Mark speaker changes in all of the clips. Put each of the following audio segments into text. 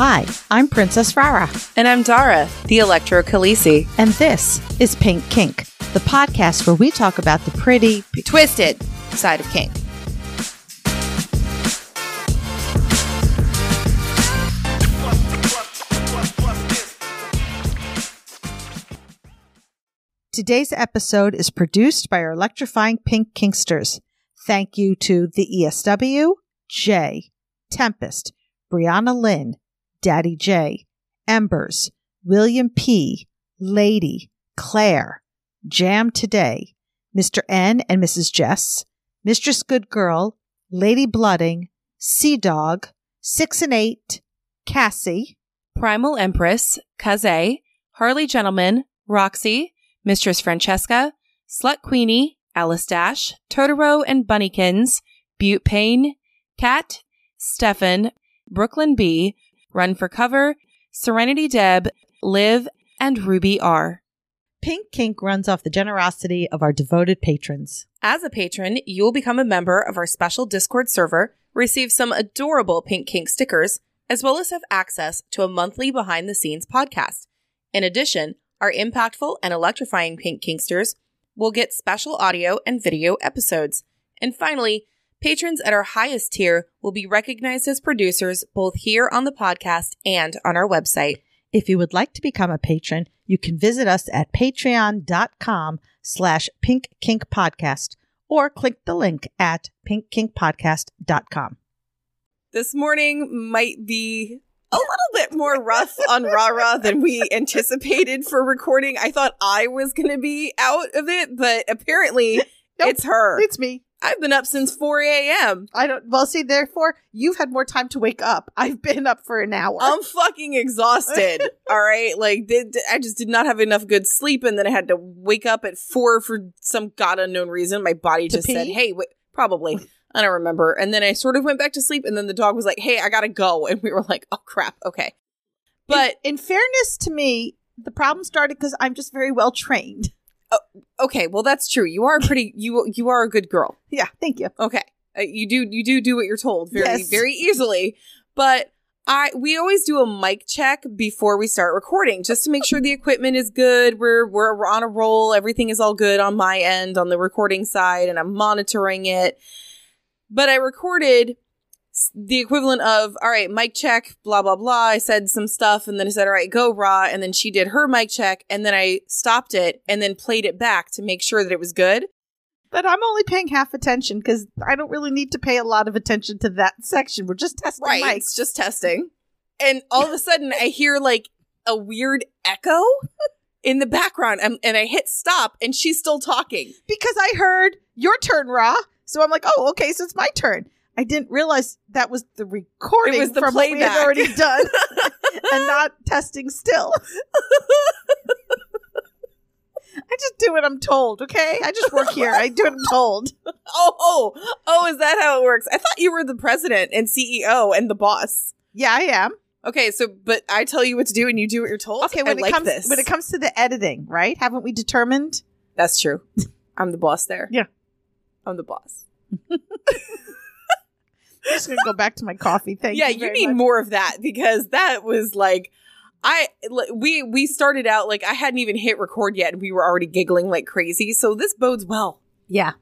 Speaker 1: Hi, I'm Princess Rara,
Speaker 2: And I'm Dara, the Electro Khaleesi.
Speaker 1: and this is Pink Kink, the podcast where we talk about the pretty,
Speaker 2: Twisted side of kink.
Speaker 1: Today's episode is produced by our electrifying pink kinksters. Thank you to the ESW, Jay, Tempest, Brianna Lynn, Daddy J, Embers, William P, Lady, Claire, Jam Today, Mr. N and Mrs. Jess, Mistress Good Girl, Lady Blooding, Sea Dog, Six and Eight, Cassie,
Speaker 2: Primal Empress, Kaze, Harley Gentleman, Roxy, Mistress Francesca, Slut Queenie, Alice Dash, Totoro and Bunnykins, Butte Payne, Kat, Stefan, Brooklyn B, Run for Cover, Serenity Deb, Liv, and Ruby R.
Speaker 1: Pink Kink runs off the generosity of our devoted patrons.
Speaker 2: As a patron, you will become a member of our special Discord server, receive some adorable Pink Kink stickers, as well as have access to a monthly behind the scenes podcast. In addition, our impactful and electrifying Pink Kinksters will get special audio and video episodes. And finally, patrons at our highest tier will be recognized as producers both here on the podcast and on our website.
Speaker 1: If you would like to become a patron, you can visit us at patreon.com slash pinkkinkpodcast or click the link at pinkkinkpodcast.com.
Speaker 2: this morning might be a little bit more rough on Rara than we anticipated for recording. I thought I was going to be out of it, but apparently
Speaker 1: Nope.
Speaker 2: it's her.
Speaker 1: It's me.
Speaker 2: I've been up since 4 a.m.
Speaker 1: I don't, well, see, therefore, you've had more time to wake up. I've been up for an hour.
Speaker 2: I'm fucking exhausted. all right. Like, did, I just did not have enough good sleep. And then I had to wake up at four for some God unknown reason. My body just said, hey, wait, probably. I don't remember. And then I sort of went back to sleep. And then the dog was like, hey, I got to go. And we were like, oh, crap. Okay. But
Speaker 1: in, in fairness to me, the problem started because I'm just very well trained.
Speaker 2: Okay, well that's true. You are pretty you you are a good girl.
Speaker 1: Yeah, thank you.
Speaker 2: Okay. Uh, you do you do do what you're told very
Speaker 1: Yes.
Speaker 2: very easily. But I we always do a mic check before we start recording just to make sure the equipment is good. We're we're on a roll. Everything is all good on my end on the recording side and I'm monitoring it. But I recorded the equivalent of all right, mic check, blah blah blah. I said some stuff and then I said all right, go raw and then she did her mic check and then I stopped it and then played it back to make sure that it was good.
Speaker 1: But I'm only paying half attention because I don't really need to pay a lot of attention to that section. We're just testing
Speaker 2: Right.
Speaker 1: mics.
Speaker 2: It's just testing. And all of a sudden, I hear like a weird echo in the background, and, and I hit stop, and she's still talking.
Speaker 1: because I heard your turn, Ra. So I'm like, oh, okay, so it's my turn. I didn't realize that was the recording
Speaker 2: It was the
Speaker 1: from what we had
Speaker 2: playback.
Speaker 1: already done and not testing still. I just do what I'm told, okay? I just work here. I do what I'm told.
Speaker 2: Oh, oh, oh, is that how it works? I thought you were the president and CEO and the boss.
Speaker 1: Yeah, I am.
Speaker 2: Okay, so but I tell you what to do, and you do what you're told.
Speaker 1: Okay,
Speaker 2: I
Speaker 1: when it
Speaker 2: like
Speaker 1: comes
Speaker 2: this.
Speaker 1: when it comes to the editing, right? Haven't we determined?
Speaker 2: that's true. I'm the boss there.
Speaker 1: Yeah.
Speaker 2: I'm the boss.
Speaker 1: I'm just gonna go back to my coffee. Thank you.
Speaker 2: yeah,
Speaker 1: you.
Speaker 2: you need
Speaker 1: much.
Speaker 2: more of that because that was like I we we started out like I hadn't even hit record yet and we were already giggling like crazy. So this bodes well.
Speaker 1: Yeah.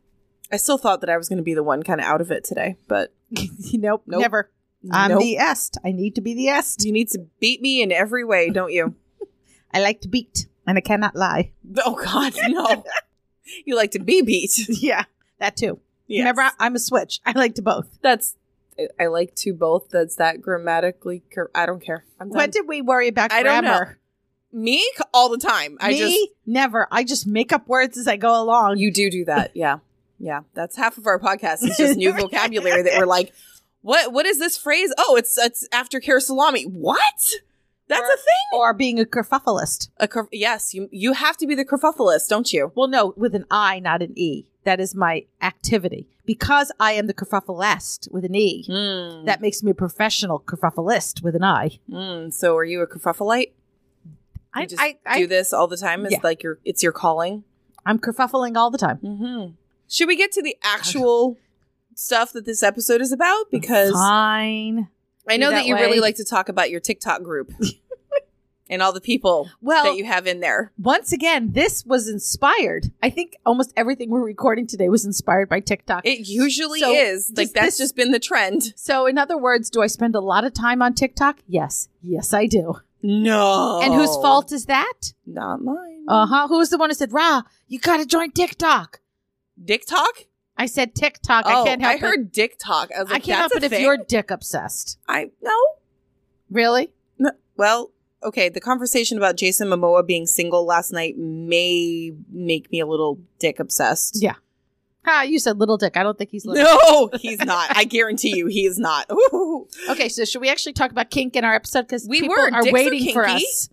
Speaker 2: I still thought that I was going to be the one kind of out of it today, but
Speaker 1: nope,
Speaker 2: Nope.
Speaker 1: never. I'm
Speaker 2: nope.
Speaker 1: the est. I need to be the est.
Speaker 2: you need to beat me in every way, don't you?
Speaker 1: I like to beat, and I cannot lie.
Speaker 2: oh God, no. you like to be beat.
Speaker 1: yeah, that too.
Speaker 2: Yes.
Speaker 1: Remember, I'm a switch. I like to both.
Speaker 2: That's I- I like to both. That's that grammatically. Cor- I don't care. I'm done.
Speaker 1: When did we worry about
Speaker 2: I don't
Speaker 1: grammar?
Speaker 2: me all the time. I
Speaker 1: Me,
Speaker 2: just
Speaker 1: never. I just make up words as I go along.
Speaker 2: You do do that. Yeah. Yeah. That's half of our podcast is just new vocabulary that we're like, what what is this phrase? Oh, it's it's aftercare salami. What? That's
Speaker 1: Or-
Speaker 2: a thing?
Speaker 1: or being a kerfuffleist.
Speaker 2: A kerf- yes, you you have to be the kerfuffleist, don't you?
Speaker 1: Well, no, with an I, not an E. That is my activity. Because I am the kerfuffleist with an E,
Speaker 2: Mm.
Speaker 1: that makes me a professional kerfuffleist with an I.
Speaker 2: Mm. So are you a kerfuffleite?
Speaker 1: I,
Speaker 2: You just
Speaker 1: I, I,
Speaker 2: do this all the time? It's
Speaker 1: Yeah.
Speaker 2: like your it's your calling.
Speaker 1: I'm kerfuffling all the time.
Speaker 2: Mm-hmm. Should we get to the actual stuff that this episode is about? Because
Speaker 1: Fine.
Speaker 2: I know
Speaker 1: Be
Speaker 2: that, you
Speaker 1: way.
Speaker 2: really like to talk about your TikTok group and all the people
Speaker 1: Well,
Speaker 2: that you have in there.
Speaker 1: once again, this was inspired. I think almost everything we're recording today was inspired by TikTok.
Speaker 2: It usually
Speaker 1: So,
Speaker 2: is. Like that's
Speaker 1: this-
Speaker 2: just been the trend.
Speaker 1: so, in other words, do I spend a lot of time on TikTok? Yes. Yes, I do.
Speaker 2: No.
Speaker 1: And whose fault is that?
Speaker 2: Not mine.
Speaker 1: Uh huh. Who was the one who said, Ra, you got to join TikTok?
Speaker 2: Dick talk?
Speaker 1: I said TikTok.
Speaker 2: oh,
Speaker 1: I can't help
Speaker 2: I heard dick talk. I was like,
Speaker 1: I can't help it
Speaker 2: a
Speaker 1: if you're dick obsessed.
Speaker 2: I no.
Speaker 1: Really?
Speaker 2: No. Well, okay. The conversation about Jason Momoa being single last night may make me a little dick obsessed.
Speaker 1: Yeah. Ah, you said little dick. I don't think he's little.
Speaker 2: No, he's not. I guarantee you, he is not. Ooh.
Speaker 1: Okay, so should we actually talk about kink in our episode? Because
Speaker 2: We
Speaker 1: people
Speaker 2: were.
Speaker 1: are
Speaker 2: Dicks are
Speaker 1: waiting for us.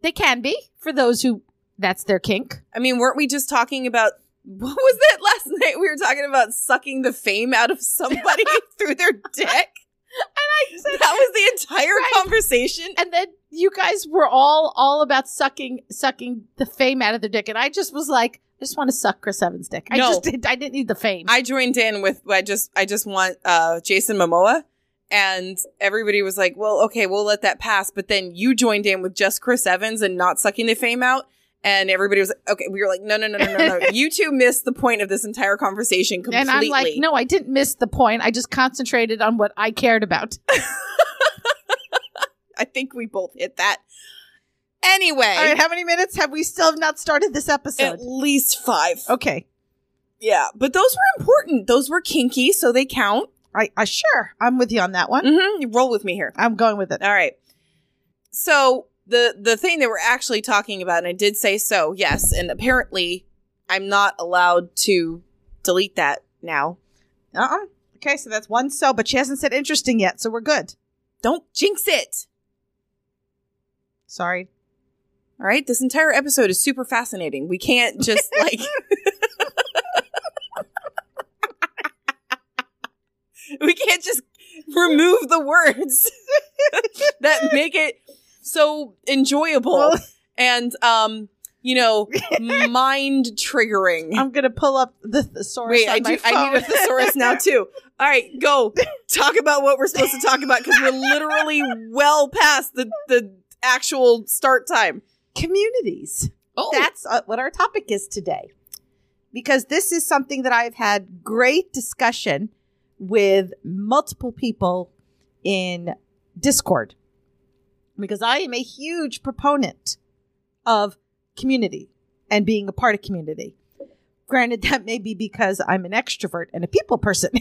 Speaker 1: They can be for those who that's their kink.
Speaker 2: I mean, weren't we just talking about what was that last night? We were talking about sucking the fame out of somebody through their dick.
Speaker 1: And I said
Speaker 2: That was the entire
Speaker 1: Right.
Speaker 2: conversation.
Speaker 1: and then you guys were all all about sucking sucking the fame out of their dick, and I just was like, I just want to suck Chris Evans' dick. I just did, I didn't need the fame.
Speaker 2: I joined in with I just I just want uh Jason Momoa and everybody was like, "Well, okay, we'll let that pass." But then you joined in with just Chris Evans and not sucking the fame out. And everybody was like, okay, we were like, no, no, no, no, no, no. you two missed the point of this entire conversation completely.
Speaker 1: and I'm like, no, I didn't miss the point. I just concentrated on what I cared about.
Speaker 2: I think we both hit that. Anyway,
Speaker 1: All right, how many minutes have we still have not started this episode?
Speaker 2: at least five.
Speaker 1: Okay.
Speaker 2: Yeah, but those were important. Those were kinky, so they count.
Speaker 1: I, I sure I'm with you on that one.
Speaker 2: Mm-hmm. You roll with me here.
Speaker 1: I'm going with it.
Speaker 2: All right. So the the thing that we're actually talking about, and I did say so, yes, and apparently I'm not allowed to delete that now.
Speaker 1: Uh-uh. Okay, so that's one so, but she hasn't said interesting yet, so we're good.
Speaker 2: Don't jinx it.
Speaker 1: Sorry.
Speaker 2: All right. This entire episode is super fascinating. We can't just like. we can't just remove the words that make it so enjoyable and um you know mind triggering
Speaker 1: I'm gonna pull up the thesaurus.
Speaker 2: wait
Speaker 1: on
Speaker 2: i
Speaker 1: my
Speaker 2: do i need a thesaurus now too all right go talk about what we're supposed to talk about because we're literally well past the the actual start time
Speaker 1: Communities.
Speaker 2: oh
Speaker 1: That's uh, what our topic is today. Because this is something that I've had great discussion with multiple people in Discord. Because I am a huge proponent of community and being a part of community. Granted, that may be because I'm an extrovert and a people person.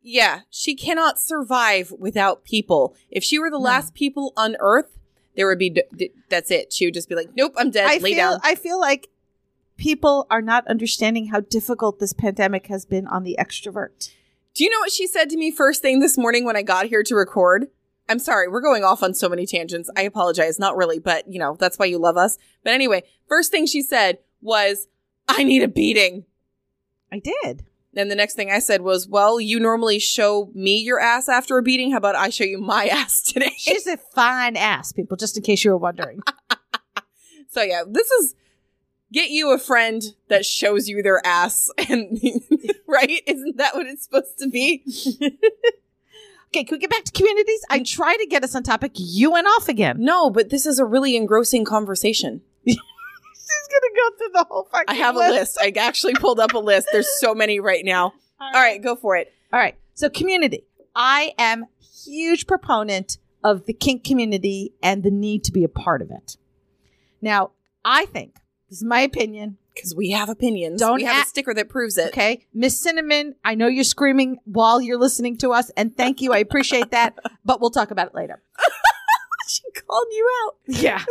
Speaker 2: Yeah, she cannot survive without people. If she were the
Speaker 1: No.
Speaker 2: last people on Earth, there would be d- that's it. She would just be like, "Nope, I'm dead.
Speaker 1: I
Speaker 2: Lay
Speaker 1: feel
Speaker 2: down."
Speaker 1: I feel like people are not understanding how difficult this pandemic has been on the extrovert.
Speaker 2: Do you know what she said to me first thing this morning when I got here to record? I'm sorry, we're going off on so many tangents. I apologize. Not really, but you know, that's why you love us. But anyway, first thing she said was, "I need a beating."
Speaker 1: I did.
Speaker 2: And the next thing I said was, "Well, you normally show me your ass after a beating. How about I show you my ass today?"
Speaker 1: She's a fine ass, people, just in case you were wondering.
Speaker 2: So yeah, this is get you a friend that shows you their ass and right? Isn't that what it's supposed to be?
Speaker 1: Okay, can we get back to communities? I mm. try to get us on topic. You went off again.
Speaker 2: No, but this is a really engrossing conversation.
Speaker 1: She's gonna go through the whole fucking
Speaker 2: I have a list. I actually pulled up a list. There's so many right now. All right, go for it.
Speaker 1: All right. So community. I am huge proponent of the kink community and the need to be a part of it. Now, I think this is my opinion.
Speaker 2: Because we have opinions.
Speaker 1: Don't
Speaker 2: we have
Speaker 1: act-
Speaker 2: a sticker that proves it.
Speaker 1: Okay, Miss Cinnamon, I know you're screaming while you're listening to us, and thank you. I appreciate that, but we'll talk about it later.
Speaker 2: She called you out.
Speaker 1: Yeah.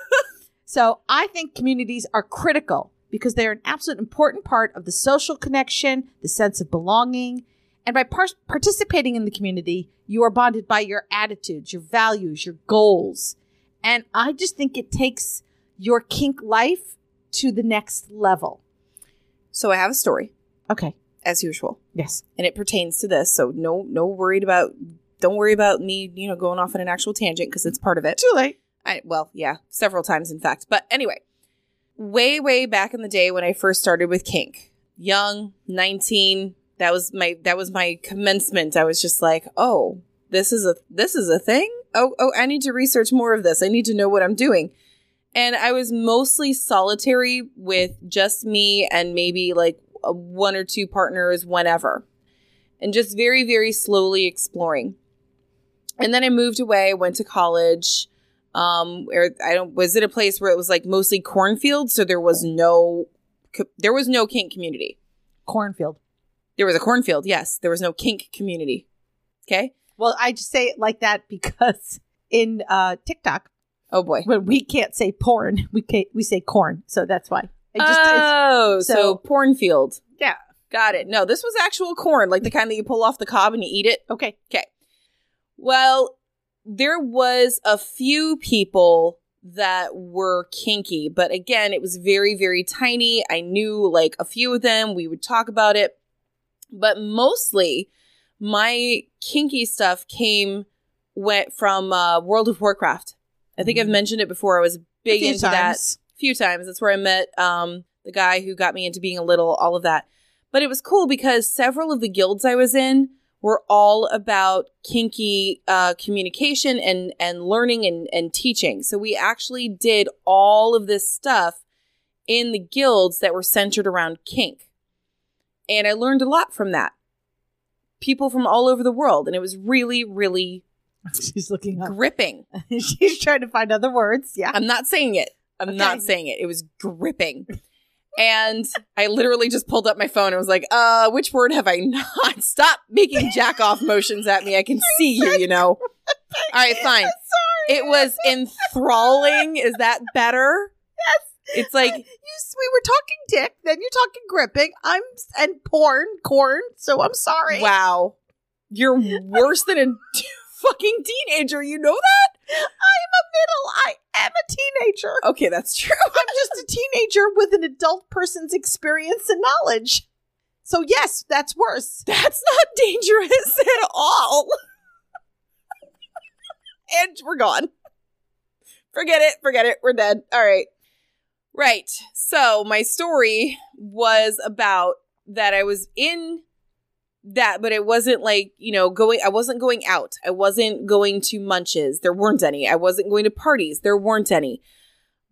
Speaker 1: so I think communities are critical because they're an absolute important part of the social connection, the sense of belonging. And by par- participating in the community, you are bonded by your attitudes, your values, your goals. And I just think it takes your kink life to the next level.
Speaker 2: So I have a story,
Speaker 1: Okay.
Speaker 2: as usual,
Speaker 1: Yes.
Speaker 2: and it pertains to this. So no, no worried about. Don't worry about me, you know, going off on an actual tangent because it's part of it.
Speaker 1: Too late.
Speaker 2: I, well, yeah, several times in fact. But anyway, way, way back in the day when I first started with kink, young, 19, that was my, that was my commencement. I was just like, oh, this is a this is a thing. Oh, oh, I need to research more of this. I need to know what I'm doing. And I was mostly solitary with just me and maybe like one or two partners whenever. And just very very slowly exploring. And then I moved away, went to college. Um, or I don't was it a place where it was like mostly cornfields, so there was no there was no kink community.
Speaker 1: Cornfield.
Speaker 2: There was a cornfield, yes. There was no kink community. Okay.
Speaker 1: Well, I just say it like that because in uh, TikTok,
Speaker 2: Oh boy.
Speaker 1: But we can't say porn, we can't, we say corn. So that's why. It just
Speaker 2: oh, so,
Speaker 1: so-
Speaker 2: cornfield.
Speaker 1: Yeah.
Speaker 2: Got it. No, this was actual corn, like the kind that you pull off the cob and you eat it.
Speaker 1: Okay. Okay.
Speaker 2: Well, there was a few people that were kinky, but again, it was very, very tiny. I knew like a few of them. We would talk about it. But mostly my kinky stuff came went from uh, World of Warcraft. I think I've
Speaker 1: Mhm.
Speaker 2: mentioned it before. I was big into that a few times. That's where I met um, the guy who got me into being a little, all of that. But it was cool because several of the guilds I was in were all about kinky uh, communication and and learning and and teaching. So we actually did all of this stuff in the guilds that were centered around kink, and I learned a lot from that. People from all over the world, and it was really, really
Speaker 1: She's looking up.
Speaker 2: gripping.
Speaker 1: She's trying to find other words. Yeah.
Speaker 2: I'm not saying it. I'm
Speaker 1: Okay.
Speaker 2: not saying it. It was gripping. And I literally just pulled up my phone and was like, uh, which word have I not? Stop making jack off motions at me. I can see you, you know. All right, fine. It was enthralling. Is that better?
Speaker 1: Yes.
Speaker 2: It's like,
Speaker 1: you, we were talking dick, then you're talking gripping. I'm and porn, corn. So I'm sorry.
Speaker 2: wow. You're worse than a fucking teenager. You know that?
Speaker 1: I'm a middle. I am a teenager.
Speaker 2: Okay, that's true.
Speaker 1: I'm just a teenager with an adult person's experience and knowledge. So yes, that's worse.
Speaker 2: That's not dangerous at all. and we're gone. Forget it. Forget it. We're dead. All right. Right. So my story was about that I was in that, but it wasn't like, you know, going, I wasn't going out. I wasn't going to munches. There weren't any. I wasn't going to parties. There weren't any.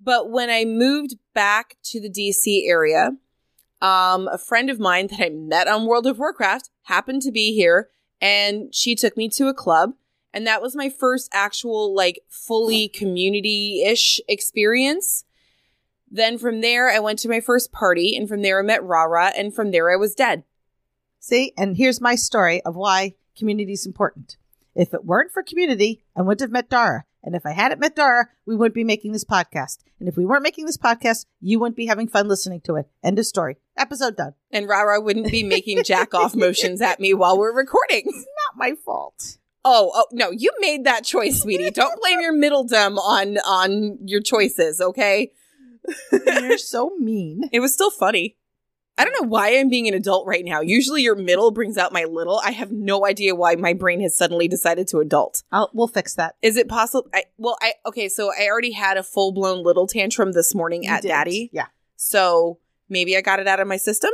Speaker 2: But when I moved back to the DC area, um, a friend of mine that I met on World of Warcraft happened to be here and she took me to a club. And that was my first actual, like, fully community ish experience. Then from there, I went to my first party, and from there, I met Rara, and from there, I was dead.
Speaker 1: See, and here's my story of why community is important. If it weren't for community, I wouldn't have met Dara. And if I hadn't met Dara, we wouldn't be making this podcast. And if we weren't making this podcast, you wouldn't be having fun listening to it. End of story. Episode done.
Speaker 2: And Rara wouldn't be making jack off motions at me while we're recording.
Speaker 1: It's not my fault.
Speaker 2: Oh, oh no, you made that choice, sweetie. Don't blame your middledom on on your choices, okay?
Speaker 1: You're so mean.
Speaker 2: It was still funny. I don't know why I'm being an adult right now. Usually your middle brings out my little. I have no idea why my brain has suddenly decided to adult.
Speaker 1: I'll, we'll fix that.
Speaker 2: Is it possible? I, well, I okay. So I already had a full blown little tantrum this morning
Speaker 1: You
Speaker 2: at
Speaker 1: did.
Speaker 2: Daddy.
Speaker 1: Yeah.
Speaker 2: So maybe I got it out of my system.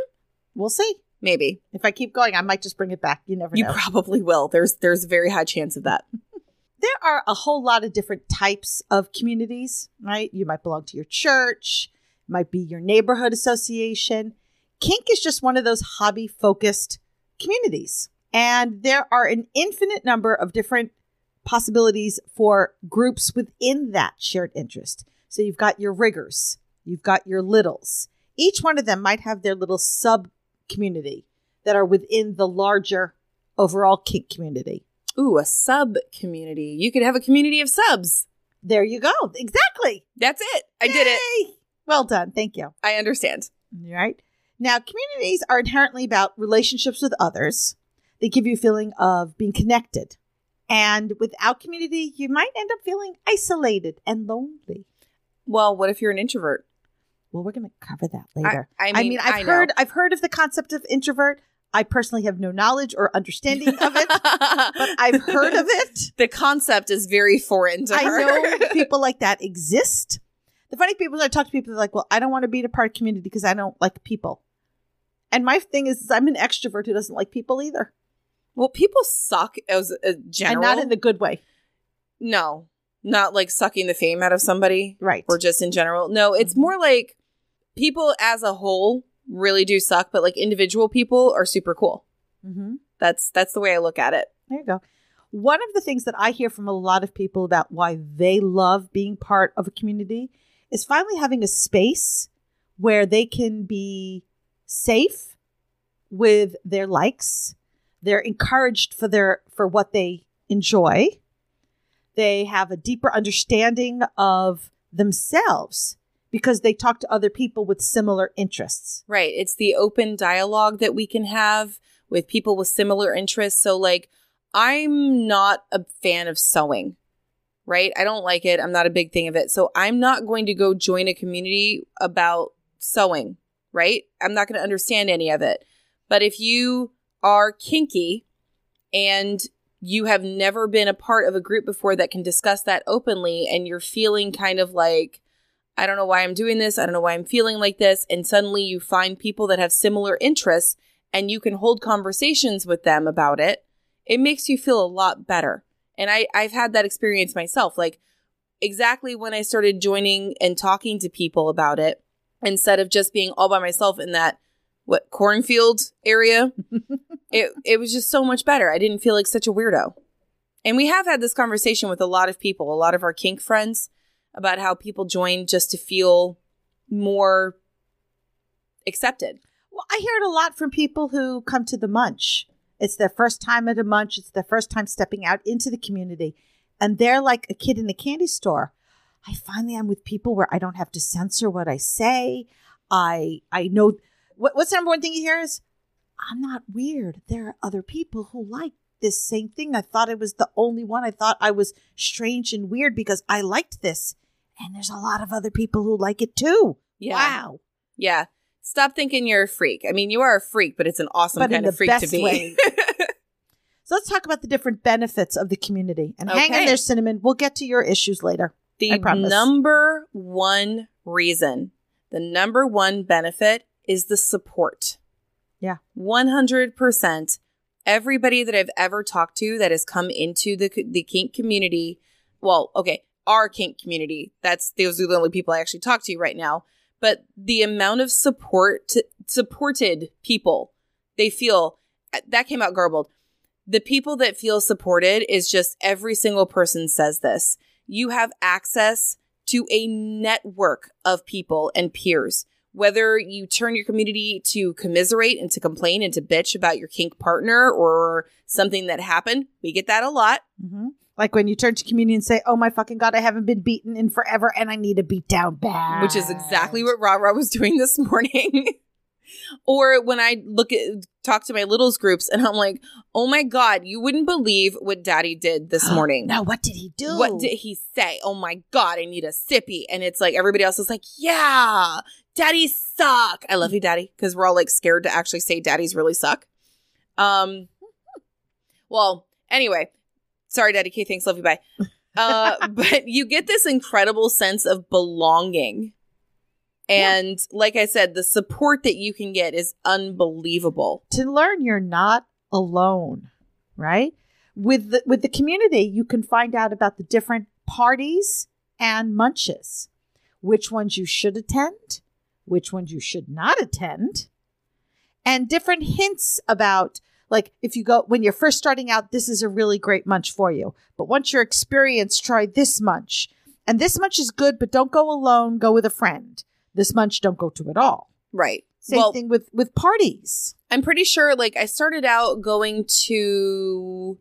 Speaker 1: We'll see.
Speaker 2: Maybe
Speaker 1: If I keep going, I might just bring it back. You never
Speaker 2: you
Speaker 1: know.
Speaker 2: You probably will. There's there's a very high chance of that.
Speaker 1: there are a whole lot of different types of communities, right? You might belong to your church, might be your neighborhood association. Kink is just one of those hobby focused communities. And there are an infinite number of different possibilities for groups within that shared interest. So you've got your riggers, you've got your littles. Each one of them might have their little sub community that are within the larger overall kink community.
Speaker 2: Ooh, a sub community. You could have a community of subs.
Speaker 1: There you go. Exactly.
Speaker 2: That's it. I did it.
Speaker 1: Well done. Thank you.
Speaker 2: I understand.
Speaker 1: All right. Now, communities are inherently about relationships with others. They give you a feeling of being connected. And without community, you might end up feeling isolated and lonely.
Speaker 2: Well, what if you're an introvert?
Speaker 1: Well, we're going to cover that later.
Speaker 2: I
Speaker 1: I mean, I've
Speaker 2: I know.
Speaker 1: heard I've heard of the concept of introvert. I personally have no knowledge or understanding of it, but I've heard of it.
Speaker 2: the concept is very foreign to
Speaker 1: I
Speaker 2: her.
Speaker 1: I know people like that exist. The funny people I talk to people they're like, well, I don't want to be a part of community because I don't like people. And my thing is, I'm an extrovert who doesn't like people either.
Speaker 2: Well, people suck as a general.
Speaker 1: and not in the good way.
Speaker 2: no, not like sucking the fame out of somebody
Speaker 1: Right.
Speaker 2: or just in general. No, it's more like people as a whole really do suck, but like individual people are super cool.
Speaker 1: mm-hmm.
Speaker 2: That's that's the way I look at it.
Speaker 1: There you go. One of the things that I hear from a lot of people about why they love being part of a community is finally having a space where they can be safe with their likes. They're encouraged for their for what they enjoy. They have a deeper understanding of themselves because they talk to other people with similar interests.
Speaker 2: Right. It's the open dialogue that we can have with people with similar interests. So, like, I'm not a fan of sewing, right? I don't like it. I'm not a big thing of it. So, I'm not going to go join a community about sewing, right? I'm not going to understand any of it. But if you are kinky and you have never been a part of a group before that can discuss that openly, and you're feeling kind of like, I don't know why I'm doing this. I don't know why I'm feeling like this. And suddenly you find people that have similar interests and you can hold conversations with them about it. It makes you feel a lot better. And I, I've had that experience myself. Like exactly when I started joining and talking to people about it, instead of just being all by myself in that what cornfield area, it it was just so much better. I didn't feel like such a weirdo. And we have had this conversation with a lot of people, a lot of our kink friends about how people join just to feel more accepted.
Speaker 1: Well, I hear it a lot from people who come to the munch. It's their first time at a munch. It's their first time stepping out into the community. And they're like a kid in a candy store. I finally am with people where I don't have to censor what I say. I I know what, what's the number one thing you hear is I'm not weird. There are other people who like this same thing. I thought I was the only one. I thought I was strange and weird because I liked this. And there's a lot of other people who like it too.
Speaker 2: Yeah.
Speaker 1: Wow.
Speaker 2: Yeah. Stop thinking you're a freak. I mean, you are a freak, but it's an awesome
Speaker 1: But in
Speaker 2: kind of freak to be.
Speaker 1: So let's talk about the different benefits of the community. And hang in there, Cinnamon. We'll get to your issues later.
Speaker 2: The number one reason, the number one benefit is the support.
Speaker 1: Yeah.
Speaker 2: 100%. Everybody that I've ever talked to that has come into the the kink community, well, okay, our kink community. That's those are the only people I actually talk to right now. But the amount of support supported people they feel uh, that came out garbled. The people that feel supported is just every single person says this. You have access to a network of people and peers. Whether you turn your community to commiserate and to complain and to bitch about your kink partner or something that happened, we get that a lot.
Speaker 1: Mm-hmm. Like when you turn to community and say, "Oh my fucking god, I haven't been beaten in forever, and I need a beat down bad,"
Speaker 2: which is exactly what Rara was doing this morning. or when I look at talk to my littles groups and I'm like, oh my god, you wouldn't believe what Daddy did this morning.
Speaker 1: Now, what did he do?
Speaker 2: What did he say? Oh my god, I need a sippy. And it's like everybody else is like, yeah, daddy suck. I love you, daddy, because we're all like scared to actually say daddies really suck. Um, well, anyway, sorry, daddy K. Thanks, love you, bye. Uh, but you get this incredible sense of belonging. And like I said, the support that you can get is unbelievable.
Speaker 1: to learn you're not alone, right? With the, with the community, you can find out about the different parties and munches, which ones you should attend, which ones you should not attend, and different hints about like if you go when you're first starting out, this is a really great munch for you. But once you're experienced, try this munch. And this munch is good, but don't go alone, go with a friend. This munch don't go to at all.
Speaker 2: Right.
Speaker 1: Same
Speaker 2: well,
Speaker 1: thing with with parties.
Speaker 2: I'm pretty sure like I started out going to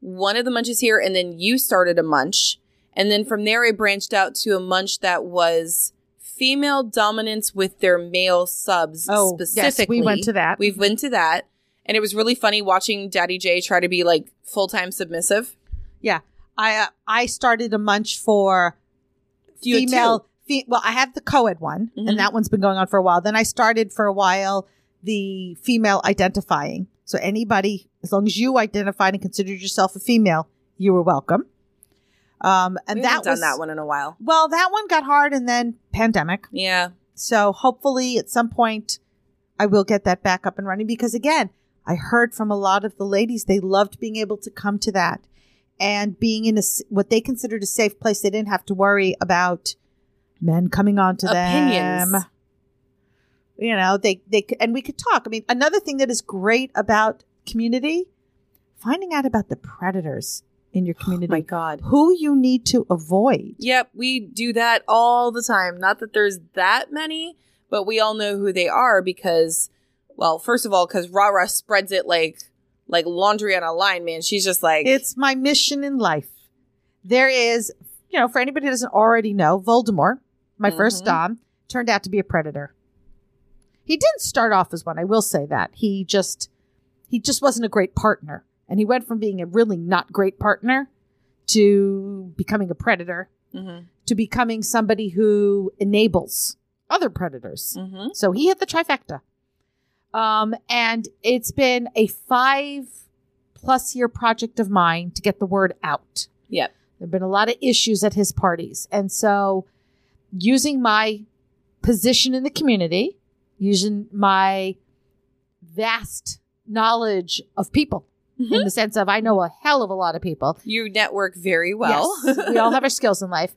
Speaker 2: one of the munches here and then you started a munch. And then from there I branched out to a munch that was female dominance with their male subs
Speaker 1: Oh,
Speaker 2: specifically.
Speaker 1: yes, we went to that.
Speaker 2: We've went to that. And it was really funny watching Daddy J try to be like full time submissive.
Speaker 1: Yeah, I uh, I started a munch for
Speaker 2: You
Speaker 1: female. Fe- well, I have the co-ed one,
Speaker 2: Mhm.
Speaker 1: and that one's been going on for a while. Then I started for a while the female identifying. So anybody, as long as you identified and considered yourself a female, you were welcome. Um, and
Speaker 2: we
Speaker 1: that
Speaker 2: done
Speaker 1: was
Speaker 2: that one in a while.
Speaker 1: well, that one got hard, and then pandemic.
Speaker 2: Yeah.
Speaker 1: So hopefully, at some point, I will get that back up and running because again, I heard from a lot of the ladies they loved being able to come to that and being in a what they considered a safe place. They didn't have to worry about men coming on to
Speaker 2: Opinions.
Speaker 1: them. You know, they they and we could talk. I mean, another thing that is great about community, finding out about the predators in your oh community,
Speaker 2: Oh my God.
Speaker 1: who you need to avoid.
Speaker 2: Yep, we do that all the time. Not that there's that many, but we all know who they are because, well, first of all, because Rara spreads it like like laundry on a line, man. She's just like,
Speaker 1: It's my mission in life. There is, you know, for anybody who doesn't already know, Voldemort, my first
Speaker 2: Mhm.
Speaker 1: Dom, turned out to be a predator. He didn't start off as one, I will say that. He just he just wasn't a great partner. And he went from being a really not great partner to becoming a predator,
Speaker 2: Mhm,
Speaker 1: to becoming somebody who enables other predators.
Speaker 2: mhm.
Speaker 1: So he hit the trifecta. Um, and it's been a five plus year project of mine to get the word out.
Speaker 2: Yep.
Speaker 1: There have been a lot of issues at his parties. And so using my position in the community, using my vast knowledge of people in the sense of I know a hell of a lot of people.
Speaker 2: You network very well.
Speaker 1: Yes, we all have our skills in life.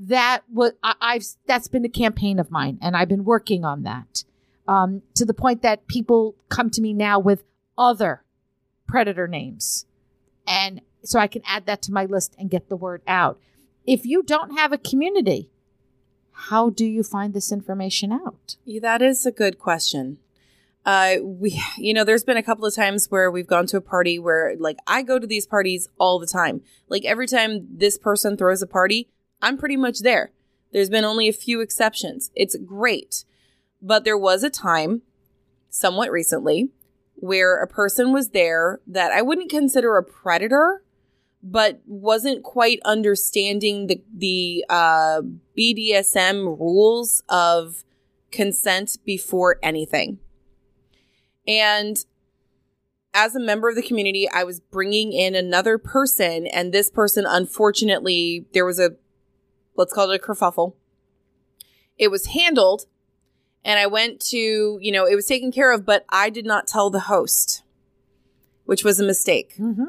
Speaker 1: That was I, I've that's been a campaign of mine, and I've been working on that um, to the point that people come to me now with other predator names, and so I can add that to my list and get the word out. If you don't have a community, how do you find this information out?
Speaker 2: That is a good question. Uh, we, you know, there's been a couple of times where we've gone to a party where, like, I go to these parties all the time. Like, every time this person throws a party, I'm pretty much there. There's been only a few exceptions. It's great. But there was a time, somewhat recently, where a person was there that I wouldn't consider a predator, but wasn't quite understanding the the uh, BDSM rules of consent before anything. And as a member of the community, I was bringing in another person, and this person, unfortunately, there was a let's call it a kerfuffle. It was handled, and I went to, you know, it was taken care of, but I did not tell the host, which was a mistake.
Speaker 1: Mm-hmm.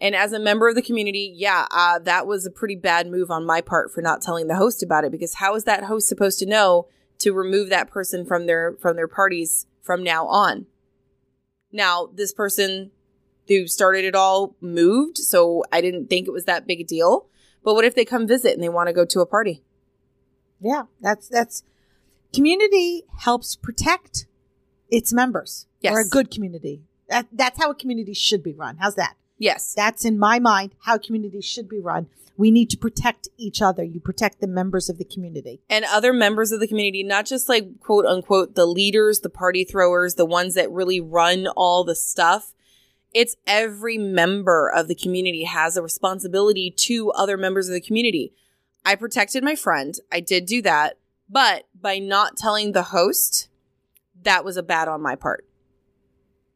Speaker 2: And as a member of the community, yeah, uh, that was a pretty bad move on my part for not telling the host about it. Because how is that host supposed to know to remove that person from their from their parties from now on? Now, this person who started it all moved, so I didn't think it was that big a deal. But what if they come visit and they want to go to a party?
Speaker 1: Yeah, that's that's community helps protect its members.
Speaker 2: Yes.
Speaker 1: Or a good community. That that's how a community should be run. How's that?
Speaker 2: Yes.
Speaker 1: That's in my mind how communities should be run. We need to protect each other. You protect the members of the community.
Speaker 2: and other members of the community, not just like quote unquote the leaders, the party throwers, the ones that really run all the stuff. It's every member of the community has a responsibility to other members of the community. I protected my friend. I did do that. But by not telling the host, that was a bad on my part.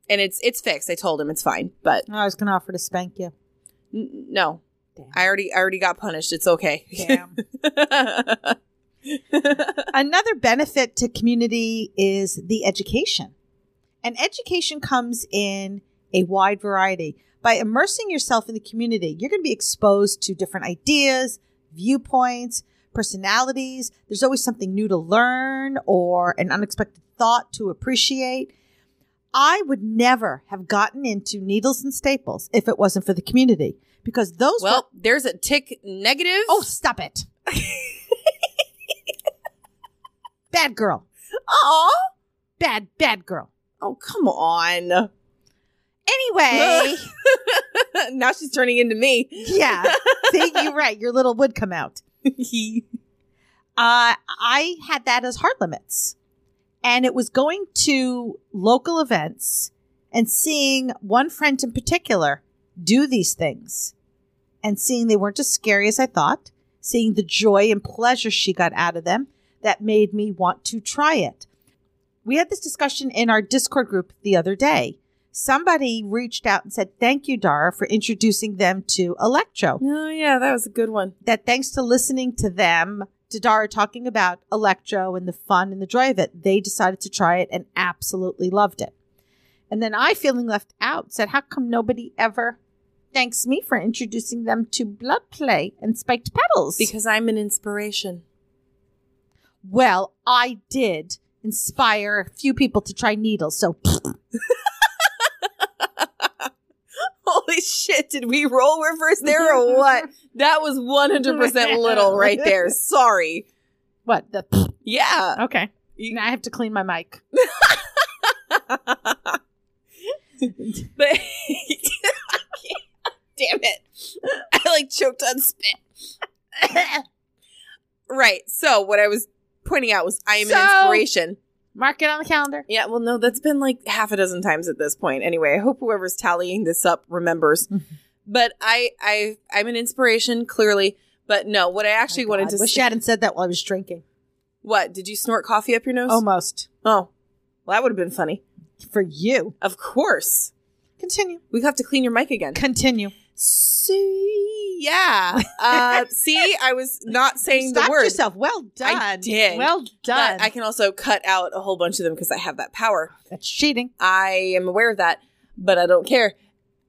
Speaker 2: And it's it's fixed. I told him it's fine. But
Speaker 1: I was going to offer to spank you.
Speaker 2: n- no.
Speaker 1: Damn.
Speaker 2: I already I already got punished. It's okay.
Speaker 1: Damn. Another benefit to community is the education. And education comes in a wide variety. By immersing yourself in the community, you're going to be exposed to different ideas, viewpoints, personalities. There's always something new to learn or an unexpected thought to appreciate. I would never have gotten into needles and staples if it wasn't for the community because those were-
Speaker 2: well, there's a tick negative.
Speaker 1: oh stop it bad girl
Speaker 2: Aw.
Speaker 1: bad bad girl
Speaker 2: Oh, come on.
Speaker 1: anyway
Speaker 2: now she's turning into me.
Speaker 1: yeah see you're right your little would come out uh, I had that as hard limits. And it was going to local events and seeing one friend in particular do these things and seeing they weren't as scary as I thought, seeing the joy and pleasure she got out of them that made me want to try it. We had this discussion in our Discord group the other day. Somebody reached out and said, Thank you, Dara, for introducing them to Electro
Speaker 2: oh, yeah, that was a good one.
Speaker 1: that thanks to listening to them, to Dara talking about Electro and the fun and the joy of it, they decided to try it and absolutely loved it. And then I, feeling left out, said, How come nobody ever thanks me for introducing them to blood play and spiked petals?
Speaker 2: Because I'm an inspiration.
Speaker 1: well, I did inspire a few people to try needles. So
Speaker 2: Holy shit, did we role reverse there or what? That was 100% little right there. Sorry.
Speaker 1: what? The
Speaker 2: Yeah.
Speaker 1: okay.
Speaker 2: You-
Speaker 1: Now I have to clean my mic.
Speaker 2: But damn it. I like choked on spit. right. So what I was pointing out was I am
Speaker 1: So-
Speaker 2: an inspiration.
Speaker 1: Mark it on the calendar.
Speaker 2: Yeah, well no, that's been like half a dozen times at this point. Anyway, I hope whoever's tallying this up remembers.
Speaker 1: Mhm.
Speaker 2: but I I I'm an inspiration, clearly. But no, what I actually wanted to
Speaker 1: wish
Speaker 2: say-
Speaker 1: you hadn't said that while I was drinking.
Speaker 2: What? Did you snort coffee up your nose?
Speaker 1: Almost.
Speaker 2: oh. Well, that would have been funny.
Speaker 1: For you.
Speaker 2: Of course.
Speaker 1: Continue.
Speaker 2: We have to clean your mic again.
Speaker 1: Continue.
Speaker 2: See, yeah. Uh, see, I was not saying the word.
Speaker 1: yourself. Well done.
Speaker 2: I did.
Speaker 1: Well done.
Speaker 2: But I can also cut out a whole bunch of them because I have that power.
Speaker 1: That's cheating.
Speaker 2: I am aware of that, but I don't care.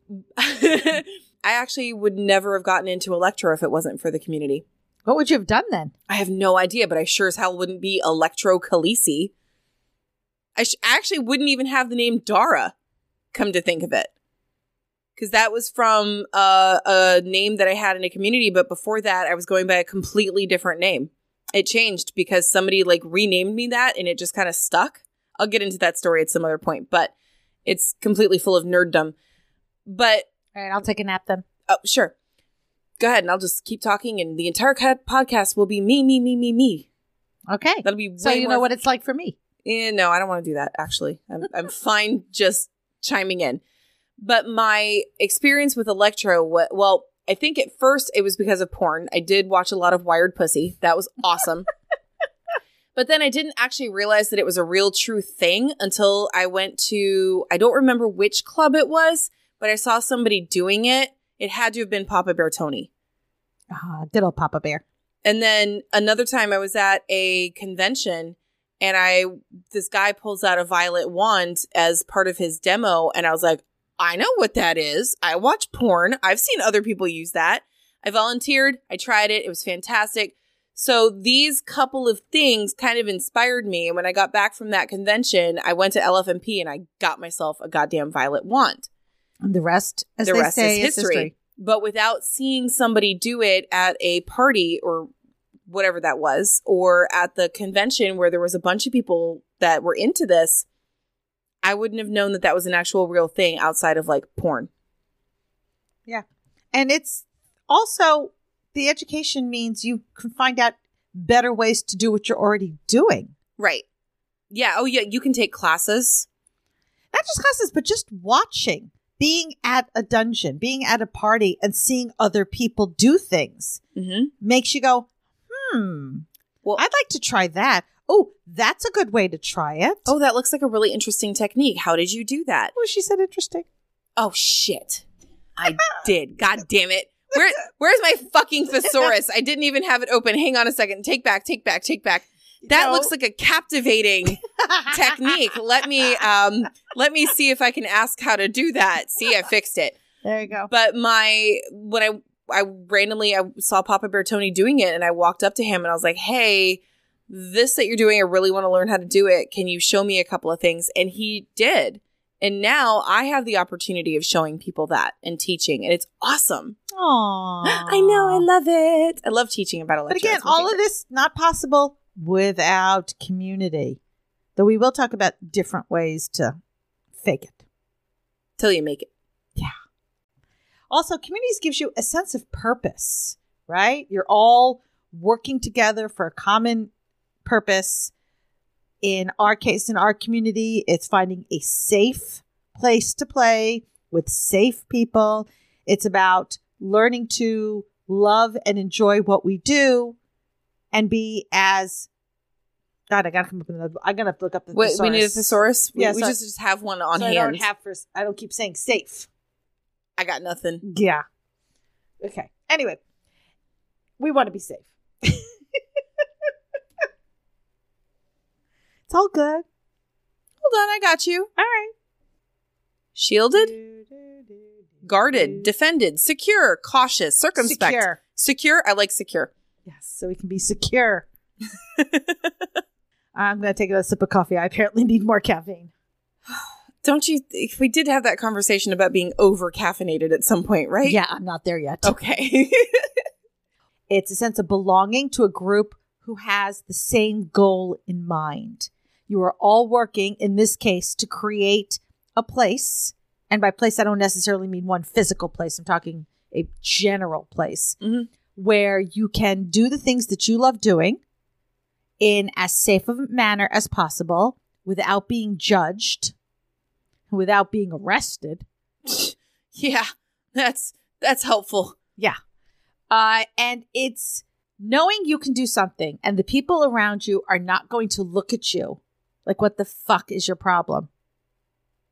Speaker 2: I actually would never have gotten into Electro if it wasn't for the community.
Speaker 1: What would you have done then?
Speaker 2: I have no idea, but I sure as hell wouldn't be Electro Khaleesi. I sh- actually wouldn't even have the name Dara, come to think of it. Because that was from uh, a name that I had in a community, but before that, I was going by a completely different name. It changed because somebody like renamed me that and it just kind of stuck. I'll get into that story at some other point, but it's completely full of nerddom. But
Speaker 1: All right, I'll take a nap then.
Speaker 2: Oh, sure. Go ahead, and I'll just keep talking, and the entire ca- podcast will be me, me, me, me, me.
Speaker 1: Okay.
Speaker 2: That'll be
Speaker 1: So you know what it's like for me.
Speaker 2: Eh, no, I don't want to do that. Actually, I'm I'm fine just chiming in. But my experience with Electro, well, I think at first it was because of porn. I did watch a lot of Wired Pussy. That was awesome. but then I didn't actually realize that it was a real true thing until I went to I don't remember which club it was, but I saw somebody doing it. It had to have been Papa Bear Tony.
Speaker 1: Ah, ditto Papa Bear.
Speaker 2: And then another time I was at a convention and I this guy pulls out a violet wand as part of his demo and I was like, I know what that is. I watch porn. I've seen other people use that. I volunteered, I tried it. It was fantastic. So these couple of things kind of inspired me and when I got back from that convention, I went to LFMP and I got myself a goddamn violet wand
Speaker 1: And the rest, as
Speaker 2: the
Speaker 1: they
Speaker 2: rest
Speaker 1: say,
Speaker 2: is history. But without seeing somebody do it at a party or whatever that was, or at the convention where there was a bunch of people that were into this, I wouldn't have known that that was an actual real thing outside of like porn. Yeah.
Speaker 1: And it's also the education means you can find out better ways to do what you're already doing.
Speaker 2: Right. Yeah. Oh, yeah. You can take classes.
Speaker 1: Not just classes, but just watching, being at a dungeon, being at a party, and seeing other people do things
Speaker 2: Mm-hmm.
Speaker 1: makes you go, hmm,
Speaker 2: Well,
Speaker 1: I'd like to try that. Oh, that's a good way to try it.
Speaker 2: oh, that looks like a really interesting technique. How did you do that?
Speaker 1: Oh, she said interesting.
Speaker 2: Oh shit. I did. God damn it. Where where's my fucking thesaurus? I didn't even have it open. Hang on a second. Take back, take back, take back. That
Speaker 1: No.
Speaker 2: looks like a captivating technique. Let me um let me see if I can ask how to do that. See, I fixed it.
Speaker 1: There you go.
Speaker 2: But my when I I randomly I saw Papa Bear Tony doing it and I walked up to him and I was like, "Hey, this that you're doing, I really want to learn how to do it. Can you show me a couple of things?" And he did. And now I have the opportunity of showing people that and teaching, and it's awesome.
Speaker 1: Aww.
Speaker 2: I know, I love it. I love teaching about
Speaker 1: electricity.
Speaker 2: But
Speaker 1: again, all of this not possible without community. Though we will talk about different ways to fake it.
Speaker 2: till you make it.
Speaker 1: Also, communities gives you a sense of purpose, right? You're all working together for a common purpose. In our case, in our community, it's finding a safe place to play with safe people. It's about learning to love and enjoy what we do and be as God, I gotta come up with another. I'm gonna have to look up the.
Speaker 2: Wait, we need a thesaurus. We,
Speaker 1: Yeah,
Speaker 2: we
Speaker 1: so-
Speaker 2: just just have one on
Speaker 1: So I don't have for. I don't keep saying safe.
Speaker 2: I got nothing.
Speaker 1: Yeah. Okay. Anyway, we want to be safe. it's all good.
Speaker 2: Hold on, I got you.
Speaker 1: All right.
Speaker 2: Shielded, guarded, defended, secure, cautious, circumspect.
Speaker 1: Secure.
Speaker 2: Secure. I like secure.
Speaker 1: Yes, so we can be secure. I'm going to take a sip of coffee. I apparently need more caffeine.
Speaker 2: Don't you? If we did have that conversation about being over caffeinated at some point, right?
Speaker 1: Yeah, I'm not there yet.
Speaker 2: Okay.
Speaker 1: It's a sense of belonging to a group who has the same goal in mind. You are all working, in this case, to create a place. And by place, I don't necessarily mean one physical place. I'm talking a general place
Speaker 2: Mhm.
Speaker 1: where you can do the things that you love doing in as safe a manner as possible without being judged, without being arrested.
Speaker 2: yeah, that's that's helpful. Yeah.
Speaker 1: Uh, and it's knowing you can do something and the people around you are not going to look at you like, what the fuck is your problem?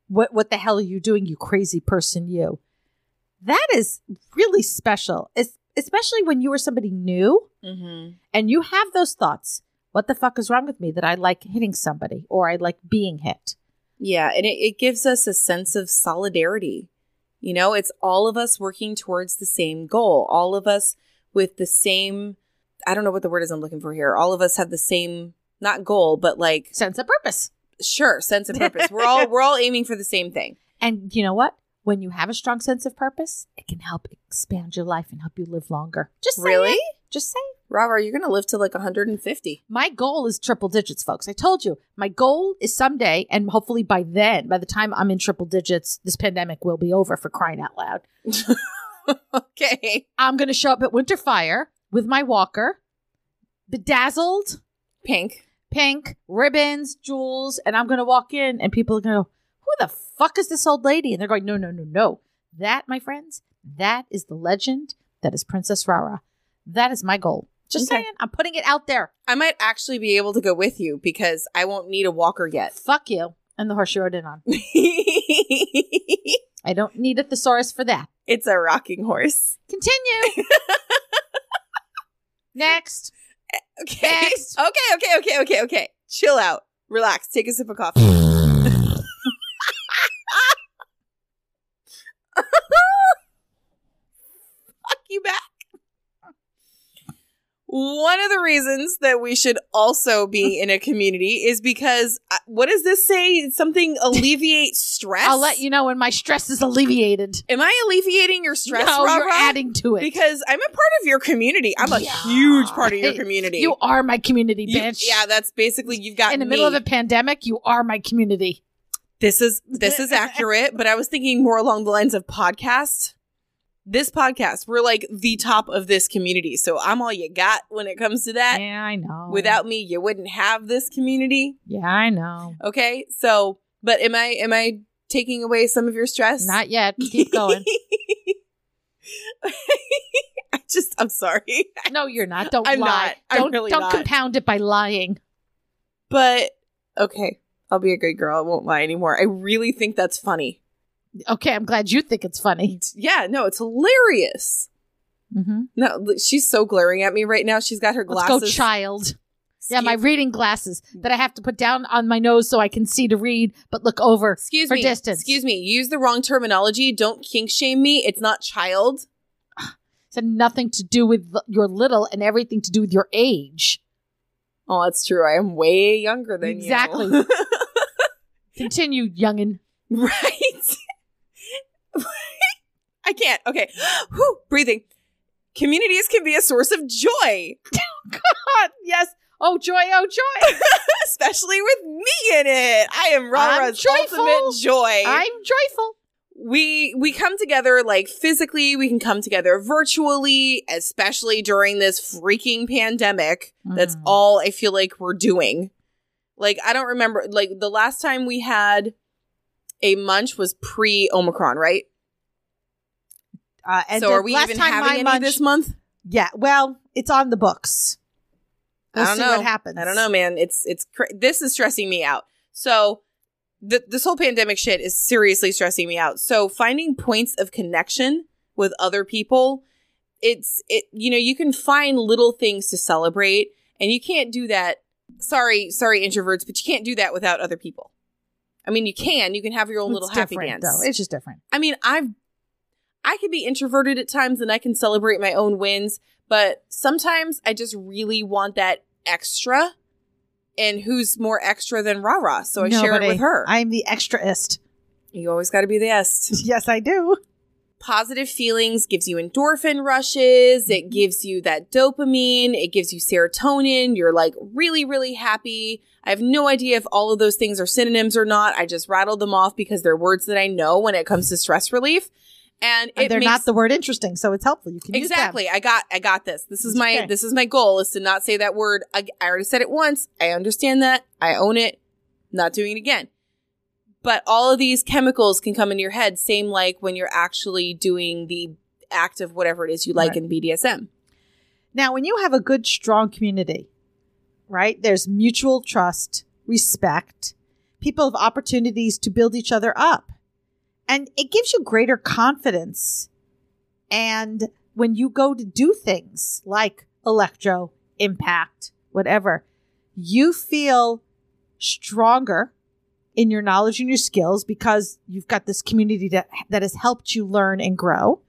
Speaker 1: What, what the hell are you doing, you crazy person, you? That is really special, es- especially when you are somebody new
Speaker 2: Mm-hmm.
Speaker 1: and you have those thoughts. What the fuck is wrong with me that I like hitting somebody or I like being hit?
Speaker 2: Yeah, and it, it gives us a sense of solidarity. You know, it's all of us working towards the same goal, all of us with the same, I don't know what the word is I'm looking for here. All of us have the same, not goal, but like,
Speaker 1: Sense of purpose.
Speaker 2: sure, sense of purpose. We're all, we're all aiming for the same thing.
Speaker 1: And you know what? When you have a strong sense of purpose, it can help expand your life and help you live longer. Just.
Speaker 2: Really?
Speaker 1: Just saying.
Speaker 2: Robert, you're going to live to like 150.
Speaker 1: My goal is triple digits, folks. I told you, my goal is someday, and hopefully by then, by the time I'm in triple digits, this pandemic will be over for crying out loud.
Speaker 2: okay.
Speaker 1: I'm going to show up at Winter Fire with my walker, bedazzled,
Speaker 2: Pink.
Speaker 1: pink, ribbons, jewels, and I'm going to walk in, and people are going to go, Who the fuck is this old lady? And they're going, No, no, no, no. That, my friends, that is the legend that is Princess Rara. That is my goal. Just
Speaker 2: Okay.
Speaker 1: saying, I'm putting it out there.
Speaker 2: I might actually be able to go with you because I won't need a walker yet.
Speaker 1: Fuck you. And the horse you rode in on. I don't need a thesaurus for that.
Speaker 2: it's a rocking horse.
Speaker 1: Continue. Next.
Speaker 2: Okay.
Speaker 1: Next.
Speaker 2: Okay, okay, okay, okay, okay. Chill out. Relax. Take a sip of coffee. Fuck you back. One of the reasons that we should also be in a community is because uh, what does this say? Something alleviate stress.
Speaker 1: I'll let you know when my stress is alleviated.
Speaker 2: Am I alleviating your stress?
Speaker 1: no, you're
Speaker 2: Rara?
Speaker 1: adding to it.
Speaker 2: because I'm a part of your community. I'm a
Speaker 1: Yeah.
Speaker 2: huge part of your community.
Speaker 1: you are my community,
Speaker 2: You-
Speaker 1: bitch.
Speaker 2: yeah, that's basically you've got
Speaker 1: in the
Speaker 2: me.
Speaker 1: middle of a pandemic, you are my community.
Speaker 2: This is this is accurate, but I was thinking more along the lines of podcast. This podcast, we're like the top of this community, so I'm all you got when it comes to that.
Speaker 1: Yeah, I know.
Speaker 2: Without me, you wouldn't have this community.
Speaker 1: Yeah, I know.
Speaker 2: Okay, so but am I am I taking away some of your stress?
Speaker 1: Not yet. Keep going.
Speaker 2: I just I'm sorry,
Speaker 1: no, you're not. Don't
Speaker 2: I'm
Speaker 1: lie.
Speaker 2: not.
Speaker 1: Don't
Speaker 2: really
Speaker 1: don't
Speaker 2: not.
Speaker 1: compound it by lying.
Speaker 2: but okay, I'll be a good girl. I won't lie anymore. I really think that's funny.
Speaker 1: Okay, I'm glad you think it's funny.
Speaker 2: Yeah, no, it's hilarious.
Speaker 1: Mm-hmm.
Speaker 2: No, she's so glaring at me right now. She's got her
Speaker 1: Let's
Speaker 2: glasses.
Speaker 1: go, child. Yeah, my reading glasses that I have to put down on my nose so I can see to read, but look over.
Speaker 2: Excuse
Speaker 1: for
Speaker 2: me.
Speaker 1: distance.
Speaker 2: Excuse me. You use the wrong terminology. Don't kink shame me. It's not child.
Speaker 1: It's had nothing to do with your little and everything to do with your age.
Speaker 2: Oh, that's true. I am way younger than
Speaker 1: Exactly.
Speaker 2: you. Exactly.
Speaker 1: Continue, youngin.
Speaker 2: right? I can't. Okay. Whew, breathing. Communities can be a source of joy,
Speaker 1: God, yes. Oh joy, oh joy.
Speaker 2: especially with me in it. I am Rara's ultimate joy.
Speaker 1: I'm joyful.
Speaker 2: we we come together like physically we can come together virtually especially during this freaking pandemic that's
Speaker 1: Mm.
Speaker 2: all i feel like we're doing like i don't remember like the last time we had a munch was pre omicron right?
Speaker 1: Uh, and
Speaker 2: so are we
Speaker 1: last
Speaker 2: even
Speaker 1: time
Speaker 2: having any
Speaker 1: munch-
Speaker 2: this month?
Speaker 1: Yeah, well, it's on the books. We'll
Speaker 2: i don't
Speaker 1: see
Speaker 2: know.
Speaker 1: what happens.
Speaker 2: i don't know man. It's it's cra- this is stressing me out. So th- this whole pandemic shit is seriously stressing me out. So finding points of connection with other people it's it you know you can find little things to celebrate and you can't do that sorry sorry introverts but you can't do that without other people I mean, you can. You can have your own little happy dance.
Speaker 1: Though. It's just different.
Speaker 2: I mean, I've I can be introverted at times and I can celebrate my own wins, but sometimes I just really want that extra. And who's more extra than Rara? So I share it with her.
Speaker 1: I'm the extraist.
Speaker 2: you always got to be the est.
Speaker 1: Yes, I do.
Speaker 2: Positive feelings gives you endorphin rushes. It mm-hmm. gives you that dopamine. It gives you serotonin. You're like really, really happy. I have no idea if all of those things are synonyms or not. I just rattled them off because they're words that I know when it comes to stress relief. And,
Speaker 1: And they're
Speaker 2: makes,
Speaker 1: not the word interesting, so it's helpful. You can
Speaker 2: exactly. I got, I got this. This is my,
Speaker 1: Okay.
Speaker 2: this is my goal is to not say that word. I, I already said it once. I understand that. I own it. Not doing it again. But all of these chemicals can come into your head, same like when you're actually doing the act of whatever it is you like
Speaker 1: Right.
Speaker 2: in BDSM.
Speaker 1: Now, when you have a good, strong community, right, there's mutual trust, respect, people have opportunities to build each other up. And it gives you greater confidence. And when you go to do things like electro, impact, whatever, you feel stronger in your knowledge and your skills because you've got this community that, that has helped you learn and grow.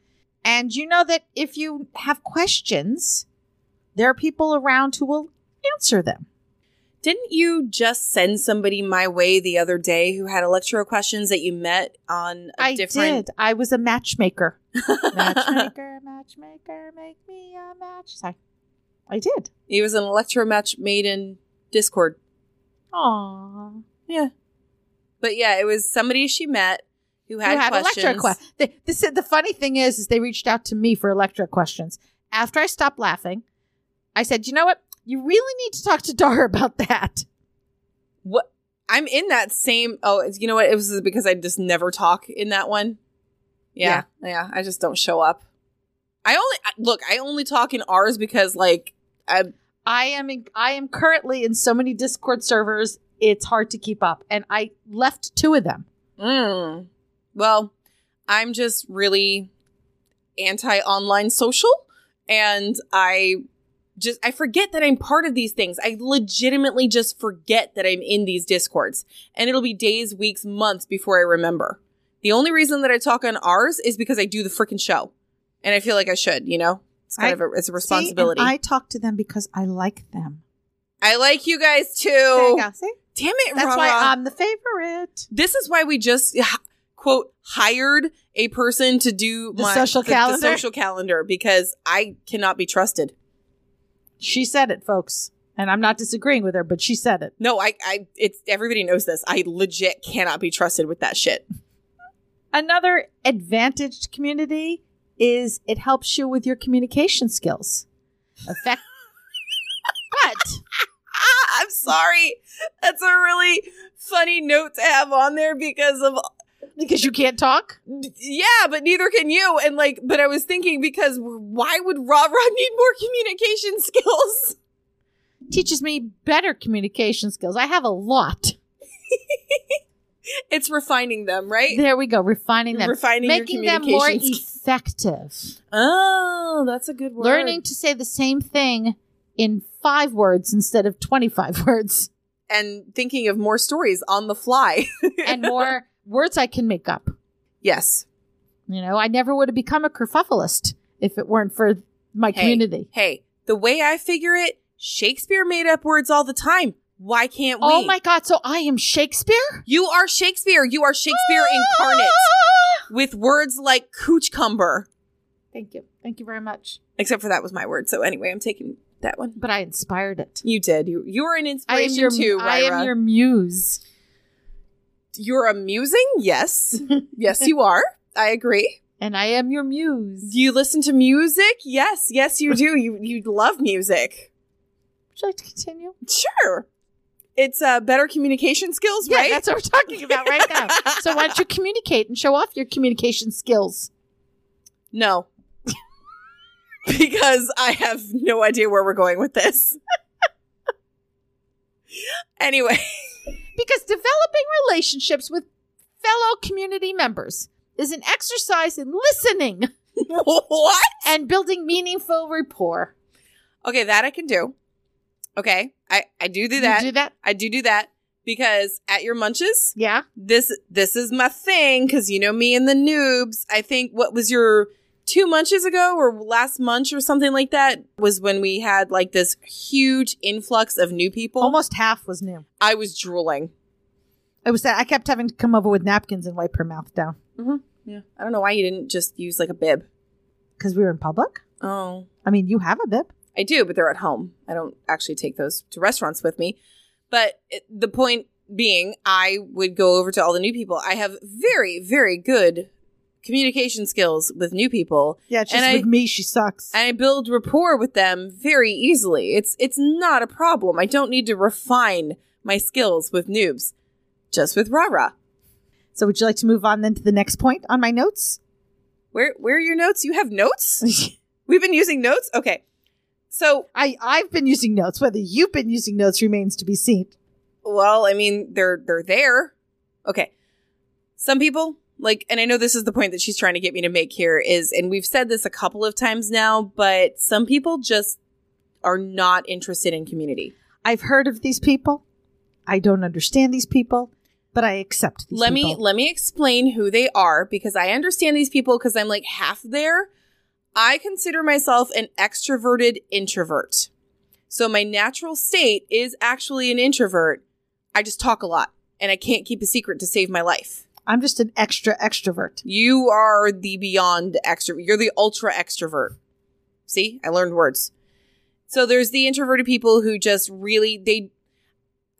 Speaker 1: And you know that if you have questions, there are people around who will answer them.
Speaker 2: Didn't you just send somebody my way the other day who had electro questions that you met on a
Speaker 1: I
Speaker 2: different?
Speaker 1: I did. I was a matchmaker. matchmaker, matchmaker, make me a match. Sorry. I did.
Speaker 2: He was an electro match made in Discord.
Speaker 1: Aww.
Speaker 2: Yeah. But yeah, it was somebody she met who had,
Speaker 1: Who had
Speaker 2: questions.
Speaker 1: electric questions. The, this, the funny thing is, is they reached out to me for electric questions. After I stopped laughing, I said, you know what? You really need to talk to Dar about that.
Speaker 2: What? I'm in that same. Oh, you know what? It was because I just never talk in that one. Yeah, yeah. I just don't show up. I only look. I only talk in ours because like I
Speaker 1: I am in, I am currently in so many Discord servers, it's hard to keep up. And I left two of them.
Speaker 2: Mm. Well, I'm just really anti online social and I just I forget that I'm part of these things. I legitimately just forget that I'm in these discords. And it'll be days, weeks, months before I remember. The only reason that I talk on ours is because I do the freaking show. And I feel like I should, you know? It's kind
Speaker 1: I-
Speaker 2: of a it's a responsibility.
Speaker 1: and I talk to them because I like them.
Speaker 2: I like you guys too.
Speaker 1: There you go. See?
Speaker 2: Damn it,
Speaker 1: That's
Speaker 2: Rara.
Speaker 1: why I'm the favorite.
Speaker 2: this is why we just quote hired a person to do
Speaker 1: The
Speaker 2: my
Speaker 1: social
Speaker 2: the-
Speaker 1: calendar?
Speaker 2: the social calendar because I cannot be trusted.
Speaker 1: She said it, folks. And I'm not disagreeing with her, but she said it.
Speaker 2: No, I, I, it's everybody knows this. I legit cannot be trusted with that shit.
Speaker 1: Another advantaged community is it helps you with your communication skills. Effect. what?
Speaker 2: I'm sorry. That's a really funny note to have on there because of
Speaker 1: Because you can't talk?
Speaker 2: yeah, but neither can you. And like, but I was thinking because why would Ra need more communication skills?
Speaker 1: Teaches me better communication skills. I have a lot.
Speaker 2: It's refining them, right?
Speaker 1: There we go, refining them.
Speaker 2: Refining your
Speaker 1: Making them more effective.
Speaker 2: Oh, that's a good word.
Speaker 1: Learning to say the same thing in five words instead of 25 words
Speaker 2: and thinking of more stories on the fly.
Speaker 1: and more words I can make up.
Speaker 2: yes.
Speaker 1: You know, I never would have become a kerfuffleist if it weren't for my
Speaker 2: Hey.
Speaker 1: community.
Speaker 2: Hey, the way I figure it, Shakespeare made up words all the time. Why can't oh we?
Speaker 1: Oh my God, so I am Shakespeare?
Speaker 2: You are Shakespeare. You are Shakespeare ah! incarnate with words like coochcumber.
Speaker 1: Thank you. Thank you very much.
Speaker 2: Except for that was my word. So anyway, I'm taking that one.
Speaker 1: But I inspired it.
Speaker 2: You did. You you are an
Speaker 1: I am
Speaker 2: inspiration
Speaker 1: your,
Speaker 2: too,
Speaker 1: I am
Speaker 2: Ryra.
Speaker 1: your muse.
Speaker 2: You're amusing? Yes. yes, you are. I agree.
Speaker 1: And I am your muse.
Speaker 2: Do you listen to music? Yes. Yes, you do. You you love music.
Speaker 1: Would you like to continue?
Speaker 2: Sure. It's uh, better communication skills,
Speaker 1: Yeah,
Speaker 2: right?
Speaker 1: that's what we're talking about right now. so why don't you communicate and show off your communication skills?
Speaker 2: No. because I have no idea where we're going with this. anyway,
Speaker 1: Because developing relationships with fellow community members is an exercise in listening
Speaker 2: what?
Speaker 1: and building meaningful rapport.
Speaker 2: Okay, that I can do. Okay, I I do do that.
Speaker 1: You do that?
Speaker 2: I do do that. because at your munches,
Speaker 1: Yeah.
Speaker 2: this this is my thing because you know me and the noobs. I think what was your two munches ago or last munch or something like that was when we had like this huge influx of new people.
Speaker 1: Almost half was new.
Speaker 2: I was drooling.
Speaker 1: It was that I kept having to come over with napkins and wipe her mouth down mm-hmm.
Speaker 2: Yeah, I don't know why you didn't just use like a bib.
Speaker 1: because we were in public.
Speaker 2: Oh,
Speaker 1: I mean, you have a bib.
Speaker 2: I do, but they're at home. I don't actually take those to restaurants with me. But it, the point being, I would go over to all the new people. I have very, very good communication skills with new people.
Speaker 1: Yeah, it's
Speaker 2: And
Speaker 1: just
Speaker 2: I-
Speaker 1: with me, she sucks.
Speaker 2: and I build rapport with them very easily. It's it's not a problem. I don't need to refine my skills with noobs, just with Rara.
Speaker 1: so, would you like to move on then to the next point on my notes?
Speaker 2: Where where are your notes? You have notes? We've been using notes. Okay, so
Speaker 1: I I've been using notes. Whether you've been using notes remains to be seen.
Speaker 2: well, I mean they're they're there. Okay, some people like, and I know this is the point that she's trying to get me to make here is, and we've said this a couple of times now, but some people just are not interested in community.
Speaker 1: I've heard of these people. I don't understand these people, but I accept these
Speaker 2: let me let me explain who they are because I understand these people because I'm like half there. I consider myself an extroverted introvert. So my natural state is actually an introvert. I just talk a lot and I can't keep a secret to save my life.
Speaker 1: I'm just an extra extrovert.
Speaker 2: You are the beyond extrovert. You're the ultra extrovert. See, I learned words. So there's the introverted people who just really they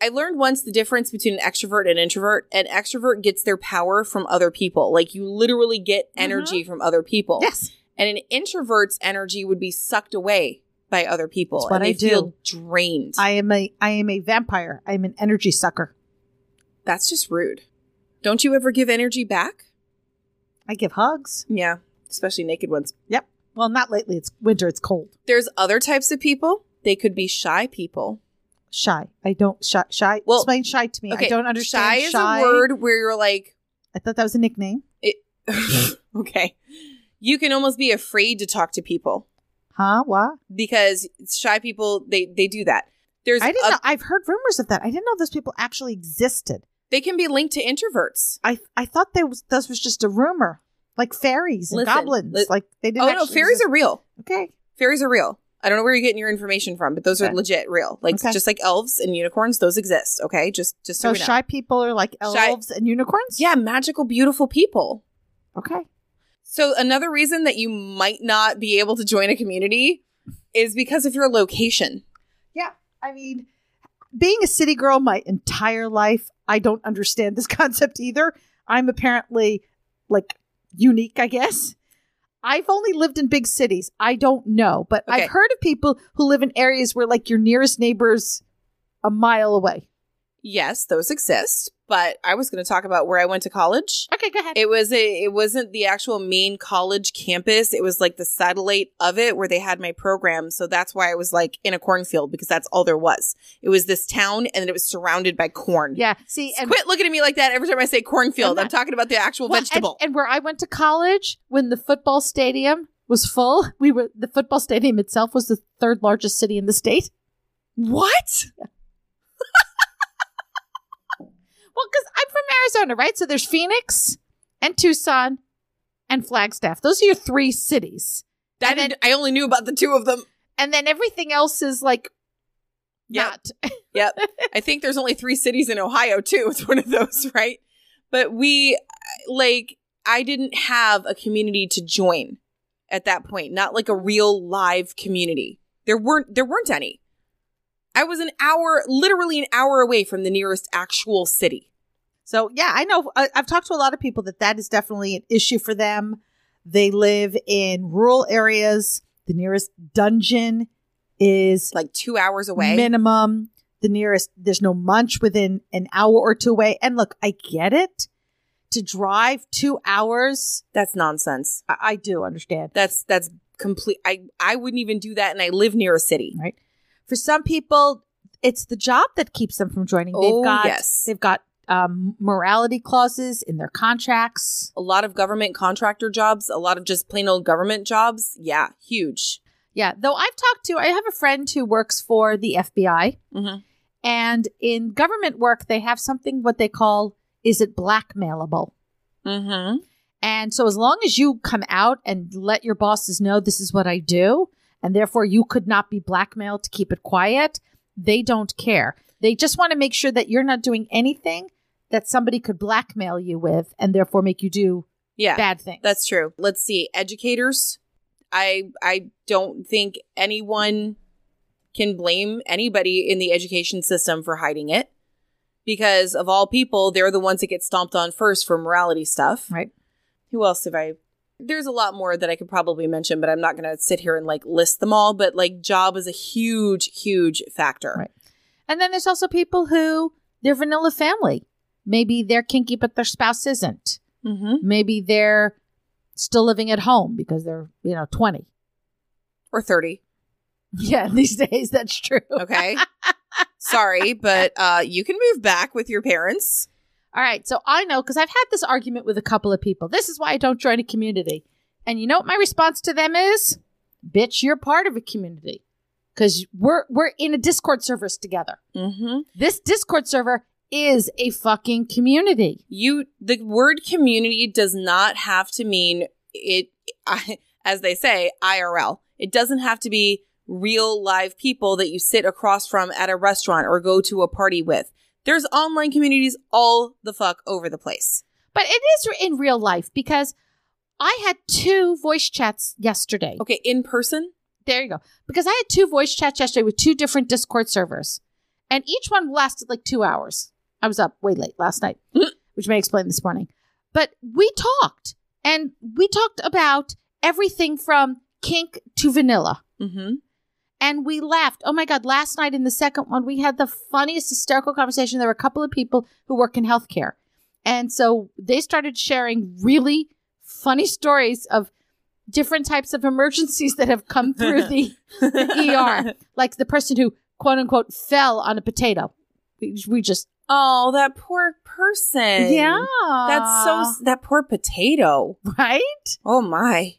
Speaker 2: I learned once the difference between an extrovert and an introvert. An extrovert gets their power from other people. Like you literally get mm-hmm. energy from other people.
Speaker 1: Yes.
Speaker 2: And an introvert's energy would be sucked away by other people.
Speaker 1: That's what I do.
Speaker 2: feel drained.
Speaker 1: I am a I am a vampire. I'm an energy sucker.
Speaker 2: That's just rude. Don't you ever give energy back?
Speaker 1: I give hugs.
Speaker 2: Yeah, especially naked ones.
Speaker 1: Yep. Well, not lately. It's winter. It's cold.
Speaker 2: There's other types of people. They could be shy people.
Speaker 1: Shy. I don't shy. Shy.
Speaker 2: Well,
Speaker 1: explain shy to me. I don't understand.
Speaker 2: Shy is a word where you're like,
Speaker 1: I thought that was a nickname.
Speaker 2: okay. You can almost be afraid to talk to people
Speaker 1: Huh? Why?
Speaker 2: because shy people they they do that. There's
Speaker 1: I didn't
Speaker 2: a-
Speaker 1: know. I've heard rumors of that. I didn't know those people actually existed.
Speaker 2: They can be linked to introverts.
Speaker 1: I I thought there was this was just a rumor, like fairies and
Speaker 2: Listen,
Speaker 1: goblins.
Speaker 2: li-
Speaker 1: like they didn't.
Speaker 2: Oh no,
Speaker 1: actually
Speaker 2: fairies
Speaker 1: exist.
Speaker 2: are real.
Speaker 1: okay.
Speaker 2: Fairies are real. I don't know where you're getting your information from, but those are
Speaker 1: Okay.
Speaker 2: legit real. Like
Speaker 1: Okay.
Speaker 2: just like elves and unicorns, those exist. Okay, just just so,
Speaker 1: So
Speaker 2: we know.
Speaker 1: shy people are like
Speaker 2: Shy-
Speaker 1: elves and unicorns.
Speaker 2: Yeah, magical, beautiful people.
Speaker 1: Okay.
Speaker 2: So another reason that you might not be able to join a community is because of your location.
Speaker 1: Yeah. I mean, being a city girl my entire life, I don't understand this concept either. I'm apparently like unique, I guess. I've only lived in big cities. I don't know, but
Speaker 2: Okay.
Speaker 1: I've heard of people who live in areas where like your nearest neighbor's a mile away.
Speaker 2: Yes, those exist, but I was going to talk about where I went to college.
Speaker 1: Okay, go ahead.
Speaker 2: It was a it wasn't the actual main college campus. It was like the satellite of it where they had my program. So that's why I was like in a cornfield because that's all there was. It was this town and it was surrounded by corn.
Speaker 1: yeah. See, and
Speaker 2: Quit looking at me like that every time I say cornfield.
Speaker 1: I'm
Speaker 2: I'm talking about the actual
Speaker 1: Well,
Speaker 2: vegetable.
Speaker 1: And, where I went to college, when the football stadium was full, we were the football stadium itself was the third largest city in the state.
Speaker 2: what?
Speaker 1: Well, because I'm from Arizona, right? So there's Phoenix and Tucson and Flagstaff. Those are your three cities.
Speaker 2: That
Speaker 1: then-
Speaker 2: I only knew about the two of them.
Speaker 1: And then everything else is like
Speaker 2: Yep.
Speaker 1: not.
Speaker 2: Yep. I think there's only three cities in Ohio too. It's one of those, right? But we like I didn't have a community to join at that point, not like a real live community. There weren't there weren't any. I was an hour, literally an hour away from the nearest actual city.
Speaker 1: So yeah, I know. I, I've talked to a lot of people that that is definitely an issue for them. They live in rural areas. The nearest dungeon is
Speaker 2: Like 2 hours away.
Speaker 1: minimum. The nearest there's no munch within an hour or two away. And look, I get it. To drive two hours,
Speaker 2: That's nonsense.
Speaker 1: I, I do understand.
Speaker 2: That's that's complete I I wouldn't even do that and I live near a city.
Speaker 1: right? For some people, it's the job that keeps them from joining.
Speaker 2: Oh,
Speaker 1: they've got
Speaker 2: yes.
Speaker 1: they've got um, morality clauses in their contracts.
Speaker 2: A lot of government contractor jobs, a lot of just plain old government jobs. Yeah, huge.
Speaker 1: Yeah, though I've talked to, I have a friend who works for the FBI,
Speaker 2: Mhm.
Speaker 1: And in government work, they have something what they call is it blackmailable?
Speaker 2: Mm-hmm.
Speaker 1: And so as long as you come out and let your bosses know this is what I do, and therefore you could not be blackmailed to keep it quiet, they don't care. They just want to make sure that you're not doing anything that somebody could blackmail you with and therefore make you do
Speaker 2: Yeah.
Speaker 1: bad things.
Speaker 2: That's true. Let's see. Educators. I I don't think anyone can blame anybody in the education system for hiding it. Because of all people, they're the ones that get stomped on first for morality stuff.
Speaker 1: right.
Speaker 2: Who else have I there's a lot more that I could probably mention, but I'm not gonna sit here and like list them all. But like job is a huge, huge factor.
Speaker 1: Right. And then there's also people who they're vanilla family. Maybe they're kinky, but their spouse isn't.
Speaker 2: Mm-hmm.
Speaker 1: Maybe they're still living at home because they're, you know, 20.
Speaker 2: Or 30.
Speaker 1: Yeah, these days that's true.
Speaker 2: Okay. Sorry, but uh you can move back with your parents.
Speaker 1: All right. So I know because I've had this argument with a couple of people. This is why I don't join a community. And you know what my response to them is? Bitch, you're part of a community. Because we're we're in a Discord servers together.
Speaker 2: Mm-hmm.
Speaker 1: This Discord server is a fucking community.
Speaker 2: you the word community does not have to mean it I, as they say IRL. It doesn't have to be real live people that you sit across from at a restaurant or go to a party with. There's online communities all the fuck over the place.
Speaker 1: But it is in real life because I had two voice chats yesterday.
Speaker 2: Okay, in person?
Speaker 1: There you go. Because I had two voice chats yesterday with two different Discord servers, and each one lasted like two hours. I was up way late last night, which may explain this morning. But we talked, and we talked about everything from kink to vanilla.
Speaker 2: Mhm.
Speaker 1: And we laughed. Oh my God. Last night in the second one, we had the funniest hysterical conversation. There were a couple of people who work in healthcare. And so they started sharing really funny stories of different types of emergencies that have come through the, the ER. Like the person who, quote unquote, fell on a potato. We, we just,
Speaker 2: Oh, that poor person.
Speaker 1: yeah.
Speaker 2: That's so that poor potato.
Speaker 1: right?
Speaker 2: Oh my.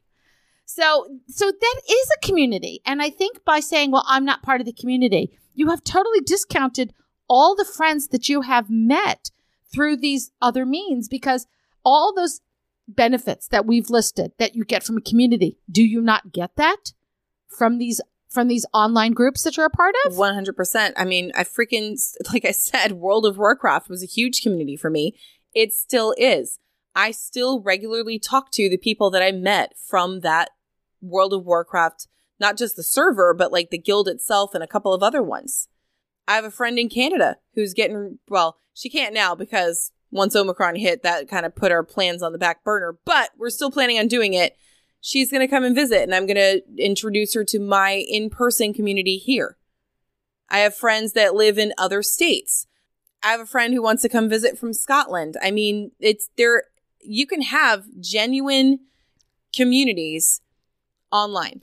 Speaker 1: So, so that is a community. And I think by saying, well, I'm not part of the community, you have totally discounted all the friends that you have met through these other means because all those benefits that we've listed that you get from a community, do you not get that from these from these online groups that you're a part of?
Speaker 2: 100%. I mean, I freaking, like I said, World of Warcraft was a huge community for me. It still is. I still regularly talk to the people that I met from that World of Warcraft, not just the server, but like the guild itself and a couple of other ones. I have a friend in Canada who's getting, well, she can't now because once Omicron hit, that kind of put our plans on the back burner, but we're still planning on doing it. She's going to come and visit, and I'm going to introduce her to my in person community here. I have friends that live in other states. I have a friend who wants to come visit from Scotland. I mean, it's there, you can have genuine communities online.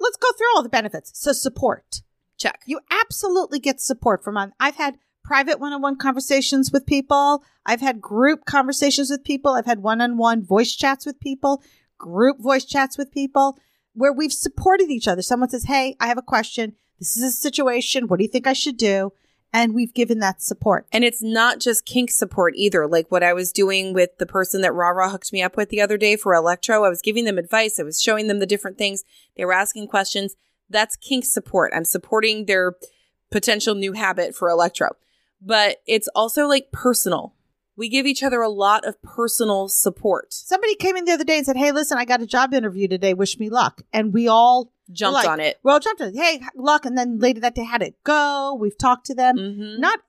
Speaker 1: Let's go through all the benefits. So support.
Speaker 2: Check.
Speaker 1: You absolutely get support from on. I've had private one-on-one conversations with people. I've had group conversations with people. I've had one-on-one voice chats with people, group voice chats with people where we've supported each other. Someone says, "Hey, I have a question. This is a situation. What do you think I should do?" And we've given that support.
Speaker 2: And it's not just kink support either. Like what I was doing with the person that Rara hooked me up with the other day for Electro. I was giving them advice. I was showing them the different things. They were asking questions. That's kink support. I'm supporting their potential new habit for Electro. But it's also like personal. We give each other a lot of personal support.
Speaker 1: Somebody came in the other day and said, "Hey, listen, I got a job interview today. Wish me luck." And we all
Speaker 2: Jumped
Speaker 1: like,
Speaker 2: on it.
Speaker 1: Well, jumped on it. Hey, luck. And then later that day, had it go. We've talked to them.
Speaker 2: Mhm.
Speaker 1: not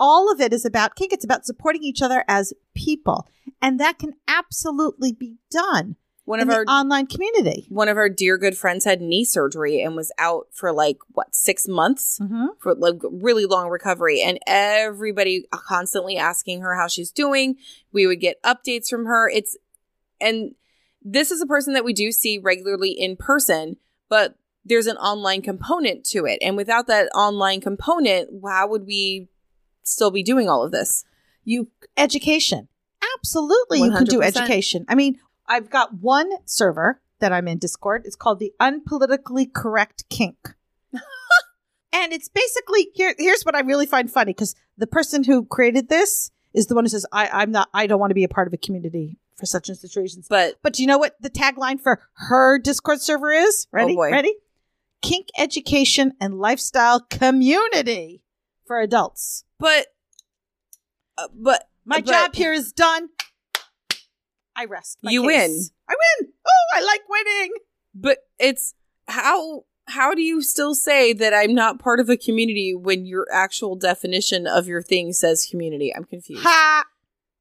Speaker 1: all of it is about kink. It's about supporting each other as people. And that can absolutely be done
Speaker 2: One
Speaker 1: in
Speaker 2: of our
Speaker 1: online community.
Speaker 2: one of our dear good friends had knee surgery and was out for like what six months
Speaker 1: Mm-hmm.
Speaker 2: for like really long recovery and everybody constantly asking her how she's doing we would get updates from her it's and this is a person that we do see regularly in person but there's an online component to it and without that online component how would we still be doing all of this
Speaker 1: You education. Absolutely, you can do education. I mean, I've got one server that I'm in Discord. It's called the Unpolitically Correct Kink. And it's basically here. Here's what I really find funny because the person who created this is the one who says, "I, I'm not. I don't want to be a part of a community for such institutions."
Speaker 2: But
Speaker 1: But do you know what the tagline for her Discord server is? Ready?
Speaker 2: Oh.
Speaker 1: Ready? Kink education and lifestyle community for adults.
Speaker 2: but uh, but
Speaker 1: My
Speaker 2: but-
Speaker 1: job here is done. I rest.
Speaker 2: You
Speaker 1: case.
Speaker 2: win.
Speaker 1: I win. Oh, I like winning.
Speaker 2: But it's how how do you still say that I'm not part of a community when your actual definition of your thing says community? I'm confused.
Speaker 1: Ha!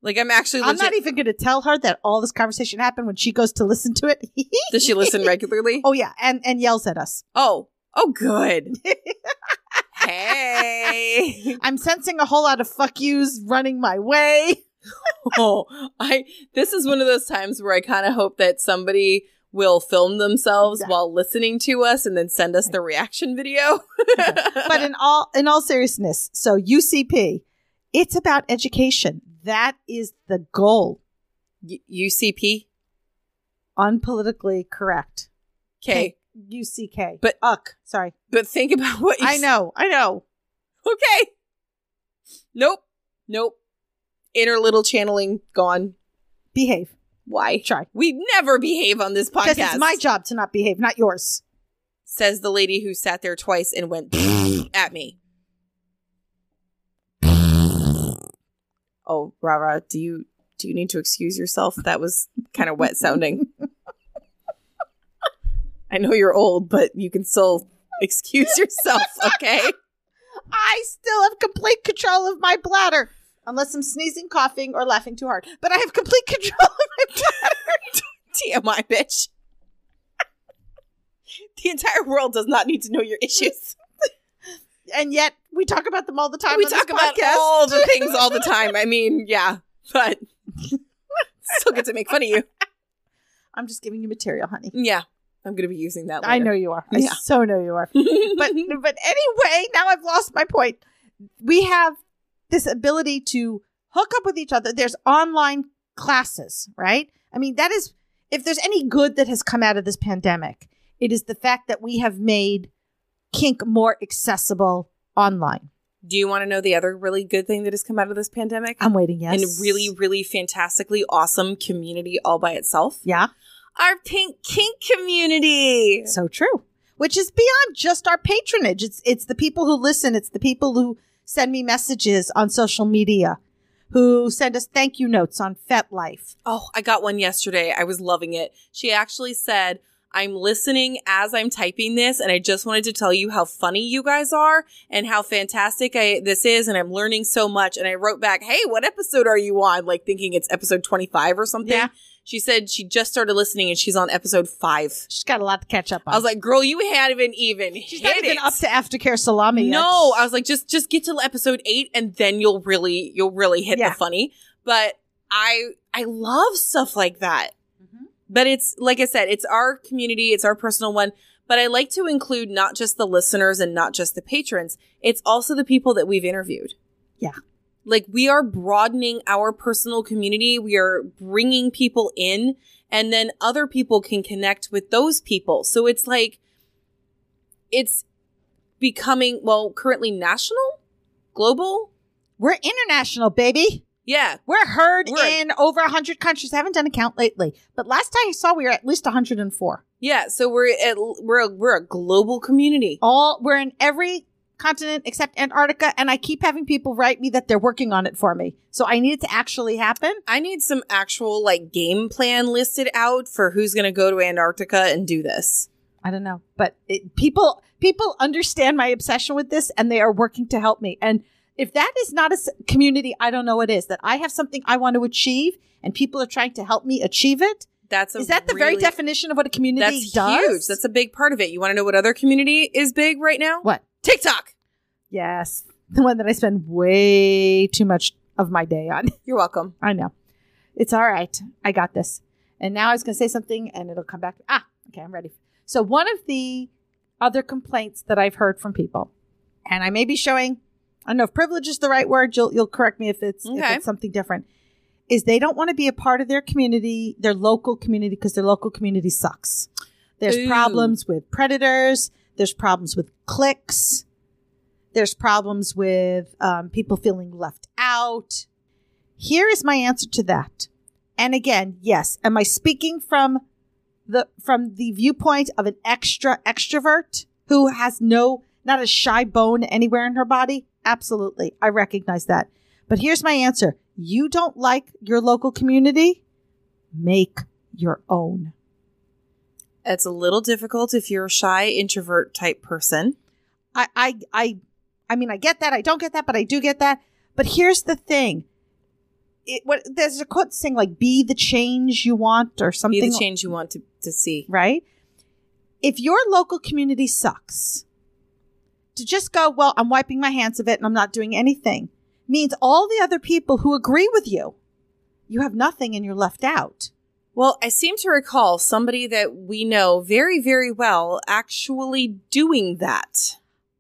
Speaker 2: Like I'm actually
Speaker 1: I'm not even going to tell her that all this conversation happened when she goes to listen to it.
Speaker 2: Does she listen regularly?
Speaker 1: Oh yeah, and and yells at us.
Speaker 2: Oh, oh, good. hey.
Speaker 1: I'm sensing a whole lot of fuck yous running my way.
Speaker 2: Oh, I. This is one of those times where I kind of hope that somebody will film themselves
Speaker 1: Exactly.
Speaker 2: while listening to us and then send us the reaction video.
Speaker 1: But in all in all seriousness, so UCP, it's about education. That is the goal.
Speaker 2: Y- UCP.
Speaker 1: Unpolitically correct.
Speaker 2: Okay,
Speaker 1: UCK.
Speaker 2: But-
Speaker 1: uck. Sorry.
Speaker 2: but think about what you
Speaker 1: I know. I know.
Speaker 2: Okay. Nope. Nope. Inner little channeling gone.
Speaker 1: Behave.
Speaker 2: Why?
Speaker 1: Try.
Speaker 2: We never behave on this podcast.
Speaker 1: it's my job to not behave, not yours.
Speaker 2: Says the lady who sat there twice and went at me. Oh, Rara, do you do you need to excuse yourself? That was kind of wet sounding. I know you're old, but you can still excuse yourself, okay?
Speaker 1: I still have complete control of my bladder. Unless I'm sneezing, coughing, or laughing too hard. But I have complete control of my bladder.
Speaker 2: TMI, bitch. the entire world does not need to know your issues.
Speaker 1: And yet we talk about them all the time
Speaker 2: we talk about all the things all the time. I mean, yeah, but still get to make fun of you.
Speaker 1: I'm just giving you material, honey.
Speaker 2: Yeah, I'm gonna be using that.
Speaker 1: I know you are. I
Speaker 2: Yeah.
Speaker 1: so know you are. But but anyway, now I've lost my point. We have this ability to hook up with each other. There's online classes, right? I mean, that is if there's any good that has come out of this pandemic, it is the fact that we have made kink more accessible online.
Speaker 2: Do you want to know the other really good thing that has come out of this pandemic?
Speaker 1: I'm waiting, yes.
Speaker 2: And really, really fantastically awesome community all by itself.
Speaker 1: Yeah,
Speaker 2: Our pink kink community.
Speaker 1: so true. Which is beyond just our patronage. It's it's the people who listen, it's the people who send me messages on social media, who send us thank you notes on FetLife.
Speaker 2: Oh, I got one yesterday. I was loving it. She actually said, I'm listening as I'm typing this, and I just wanted to tell you how funny you guys are and how fantastic I, this is, and I'm learning so much. And I wrote back, Hey, what episode are you on? Like thinking it's episode 25 or something.
Speaker 1: Yeah.
Speaker 2: She said she just started listening and she's on episode five.
Speaker 1: She's got a lot to catch up on.
Speaker 2: I was like, girl, you haven't even
Speaker 1: she's not even
Speaker 2: it.
Speaker 1: up to aftercare salami yet.
Speaker 2: No, I was like, just just get to episode eight, and then you'll really you'll really hit
Speaker 1: Yeah.
Speaker 2: the funny. But I I love stuff like that. But it's like I said, it's our community, it's our personal one. But I like to include not just the listeners and not just the patrons. It's also the people that we've interviewed.
Speaker 1: Yeah.
Speaker 2: Like we are broadening our personal community. We are bringing people in and then other people can connect with those people. So it's like, it's becoming, well, currently national, global.
Speaker 1: We're international, baby.
Speaker 2: Yeah.
Speaker 1: We're heard
Speaker 2: We're-
Speaker 1: in over 100 countries. I haven't done a count lately, but last time I saw we were at least 104.
Speaker 2: Yeah. So we're at, we're a, we're a global community.
Speaker 1: All we're in every continent except Antarctica, and I keep having people write me that they're working on it for me. So I need it to actually happen.
Speaker 2: I need some actual like game plan listed out for who's going to go to Antarctica and do this.
Speaker 1: I don't know, but it, people people understand my obsession with this, and they are working to help me. And if that is not a community, I don't know what is. That I have something I want to achieve, and people are trying to help me achieve it.
Speaker 2: That's a
Speaker 1: Is that the very definition of what a community
Speaker 2: That's
Speaker 1: does?
Speaker 2: huge. That's a big part of it. You want to know what other community is big right now?
Speaker 1: what?
Speaker 2: TikTok.
Speaker 1: Yes, the one that I spend way too much of my day on.
Speaker 2: You're welcome.
Speaker 1: I know. It's all right. I got this. And now I was going to say something and it'll come back. Ah, okay, I'm ready. So, one of the other complaints that I've heard from people, and I may be showing, I don't know if privilege is the right word. You'll, you'll correct me if it's, if it's something different, is they don't want to be a part of their community, their local community, because their local community sucks. There's
Speaker 2: Ooh.
Speaker 1: problems with predators, there's problems with cliques. There's problems with um, people feeling left out. Here is my answer to that. And again, yes, am I speaking from the from the viewpoint of an extra extrovert who has no not a shy bone anywhere in her body? Absolutely. I recognize that. But here's my answer. You don't like your local community? Make your own.
Speaker 2: It's a little difficult if you're a shy introvert type person.
Speaker 1: I, I, I, I mean, I get that. I don't get that, but I do get that. But here's the thing. It, what there's a quote saying like "Be the change you want" or something.
Speaker 2: Be the change you want to, to see.
Speaker 1: right? If your local community sucks, to just go, well, I'm wiping my hands of it and I'm not doing anything, means all the other people who agree with you, you have nothing and you're left out.
Speaker 2: Well, I seem to recall somebody that we know very, very well actually doing that.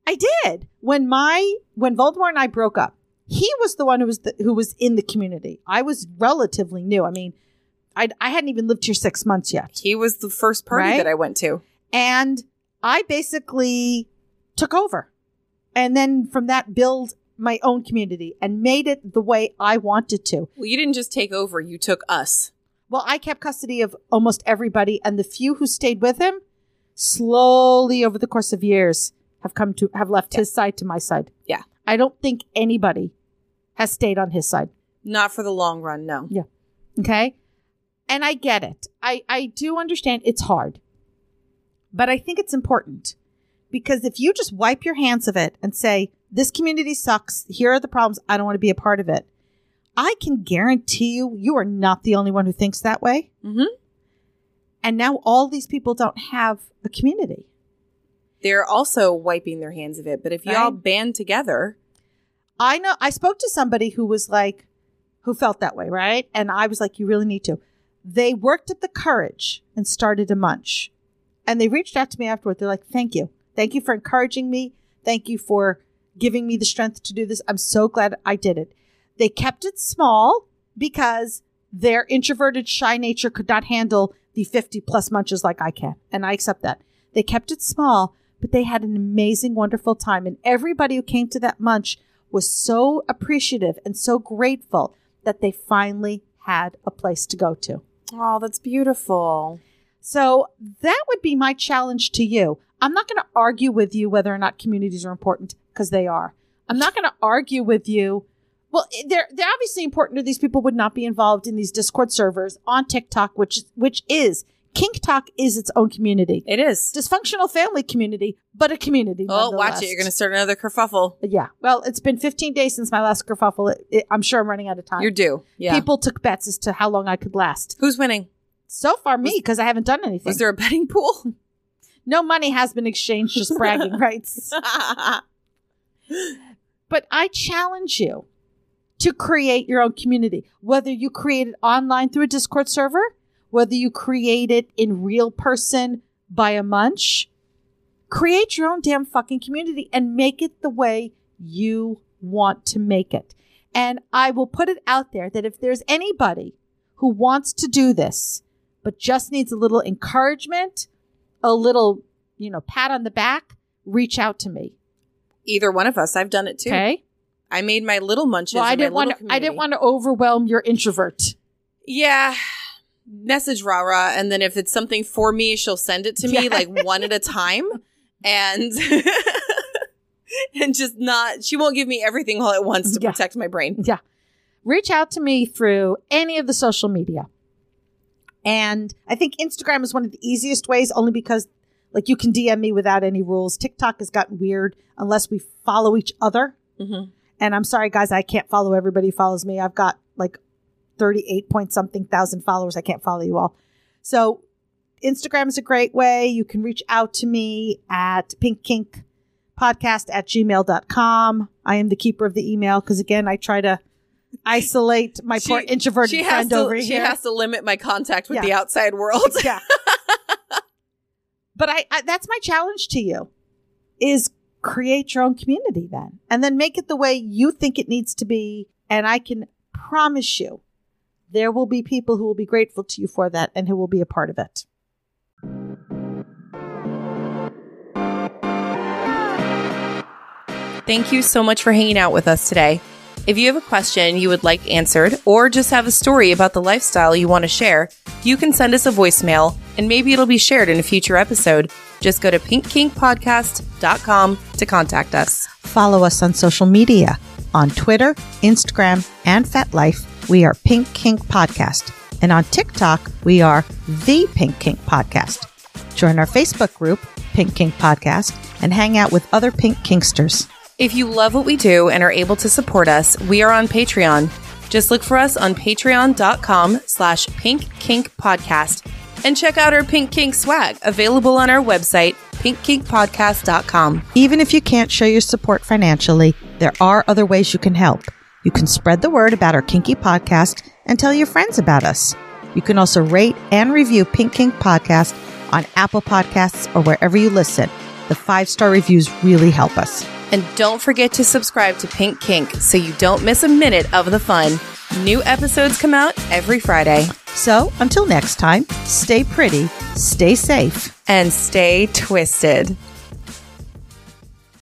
Speaker 1: I did when my when Voldemort and I broke up. He was the one who was the, who was in the community. I was relatively new. I mean, I I hadn't even lived here six months yet.
Speaker 2: He was the first party
Speaker 1: Right?
Speaker 2: that I went to.
Speaker 1: and I basically took over, and then from that build my own community and made it the way I wanted to.
Speaker 2: Well, you didn't just take over, you took us.
Speaker 1: Well, I kept custody of almost everybody, and the few who stayed with him, slowly over the course of years, have come to have left his side to my side.
Speaker 2: Yeah.
Speaker 1: I don't think anybody has stayed on his side.
Speaker 2: Not for the long run, no. Yeah.
Speaker 1: Okay. And I get it. I, I do understand it's hard. But I think it's important because if you just wipe your hands of it and say, this community sucks, here are the problems, I don't want to be a part of it, I can guarantee you, you are not the only one who thinks that way.
Speaker 2: hmm
Speaker 1: And now all these people don't have a community.
Speaker 2: They're also wiping their hands of it. But if you all
Speaker 1: Right.
Speaker 2: band together,
Speaker 1: I know I spoke to somebody who was like, who felt that way, right? And I was like, you really need to. They worked at the Courage and started a munch. And they reached out to me afterward. They're like, thank you. Thank you for encouraging me. Thank you for giving me the strength to do this. I'm so glad I did it. They kept it small because their introverted, shy nature could not handle the 50 plus munches like I can. And I accept that. They kept it small, but they had an amazing, wonderful time. And everybody who came to that munch was so appreciative and so grateful that they finally had a place to go to.
Speaker 2: oh, that's beautiful.
Speaker 1: So that would be my challenge to you. I'm not going to argue with you whether or not communities are important because they are. I'm not going to argue with you. Well, eh, they're they're obviously important or these people would not be involved in these Discord servers on TikTok, which which is KinkTok is its own community.
Speaker 2: It is.
Speaker 1: Dysfunctional family community, but a community.
Speaker 2: Oh, watch it. You're going to start another kerfuffle.
Speaker 1: Yeah. Well, it's been 15 days since my last kerfuffle. It, it, I'm sure I'm running out of time.
Speaker 2: You're due. Yeah.
Speaker 1: People took bets as to how long I could last.
Speaker 2: Who's winning?
Speaker 1: So far, me, because I haven't done anything.
Speaker 2: Was there a betting pool?
Speaker 1: no money has been exchanged, just bragging rights. But I challenge you to create your own community, whether you create it online through a Discord server, whether you create it in real person by a munch. Create your own damn fucking community and make it the way you want to make it. And I will put it out there that if there's anybody who wants to do this, but just needs a little encouragement, a little, you know, pat on the back, reach out to me.
Speaker 2: Either one of us. I've done it too.
Speaker 1: Okay.
Speaker 2: I made my little munches.
Speaker 1: Well, I didn't want to. I didn't want to overwhelm your introvert.
Speaker 2: Yeah. Message Rara, and then if it's something for me, she'll send it to me
Speaker 1: Yeah.
Speaker 2: like one at a time, and and just not. She won't give me everything all at once to
Speaker 1: Yeah.
Speaker 2: protect my brain.
Speaker 1: Yeah. Reach out to me through any of the social media. And I think Instagram is one of the easiest ways only because like you can DM me without any rules. TikTok has gotten weird unless we follow each other.
Speaker 2: Mm-hmm.
Speaker 1: And I'm sorry guys, I can't follow everybody who follows me. I've got like 38 point something thousand followers. I can't follow you all. So Instagram is a great way. You can reach out to me at pinkkink podcast at gmail.com. I am the keeper of the email because again, I try to isolate my
Speaker 2: She-
Speaker 1: poor introverted
Speaker 2: She has
Speaker 1: friend
Speaker 2: to.
Speaker 1: over
Speaker 2: she
Speaker 1: here.
Speaker 2: has to limit my contact with
Speaker 1: Yeah.
Speaker 2: the outside world.
Speaker 1: yeah. but I, I that's my challenge to you is create your own community then and then make it the way you think it needs to be and I can promise you there will be people who will be grateful to you for that and who will be a part of it.
Speaker 2: Thank you so much for hanging out with us today. If you have a question you would like answered, or just have a story about the lifestyle you want to share, you can send us a voicemail and maybe it'll be shared in a future episode. Just go to pinkkinkpodcast.com to contact us.
Speaker 1: Follow us on social media on Twitter, Instagram, and FetLife. We are Pink Kink Podcast. And on TikTok, we are The Pink Kink Podcast. Join our Facebook group, Pink Kink Podcast, and hang out with other Pink Kinksters.
Speaker 2: If you love what we do and are able to support us, we are on Patreon. Just look for us on patreon.com slash pink kink podcast and check out our Pink Kink swag available on our website, pinkkinkpodcast.com.
Speaker 1: Even if you can't show your support financially, there are other ways you can help. You can spread the word about our kinky podcast and tell your friends about us. You can also rate and review Pink Kink Podcast on Apple Podcasts or wherever you listen. The five star reviews really help us.
Speaker 2: And don't forget to subscribe to Pink Kink so you don't miss a minute of the fun. New episodes come out every Friday.
Speaker 1: So until next time, stay pretty, stay safe,
Speaker 2: and stay twisted.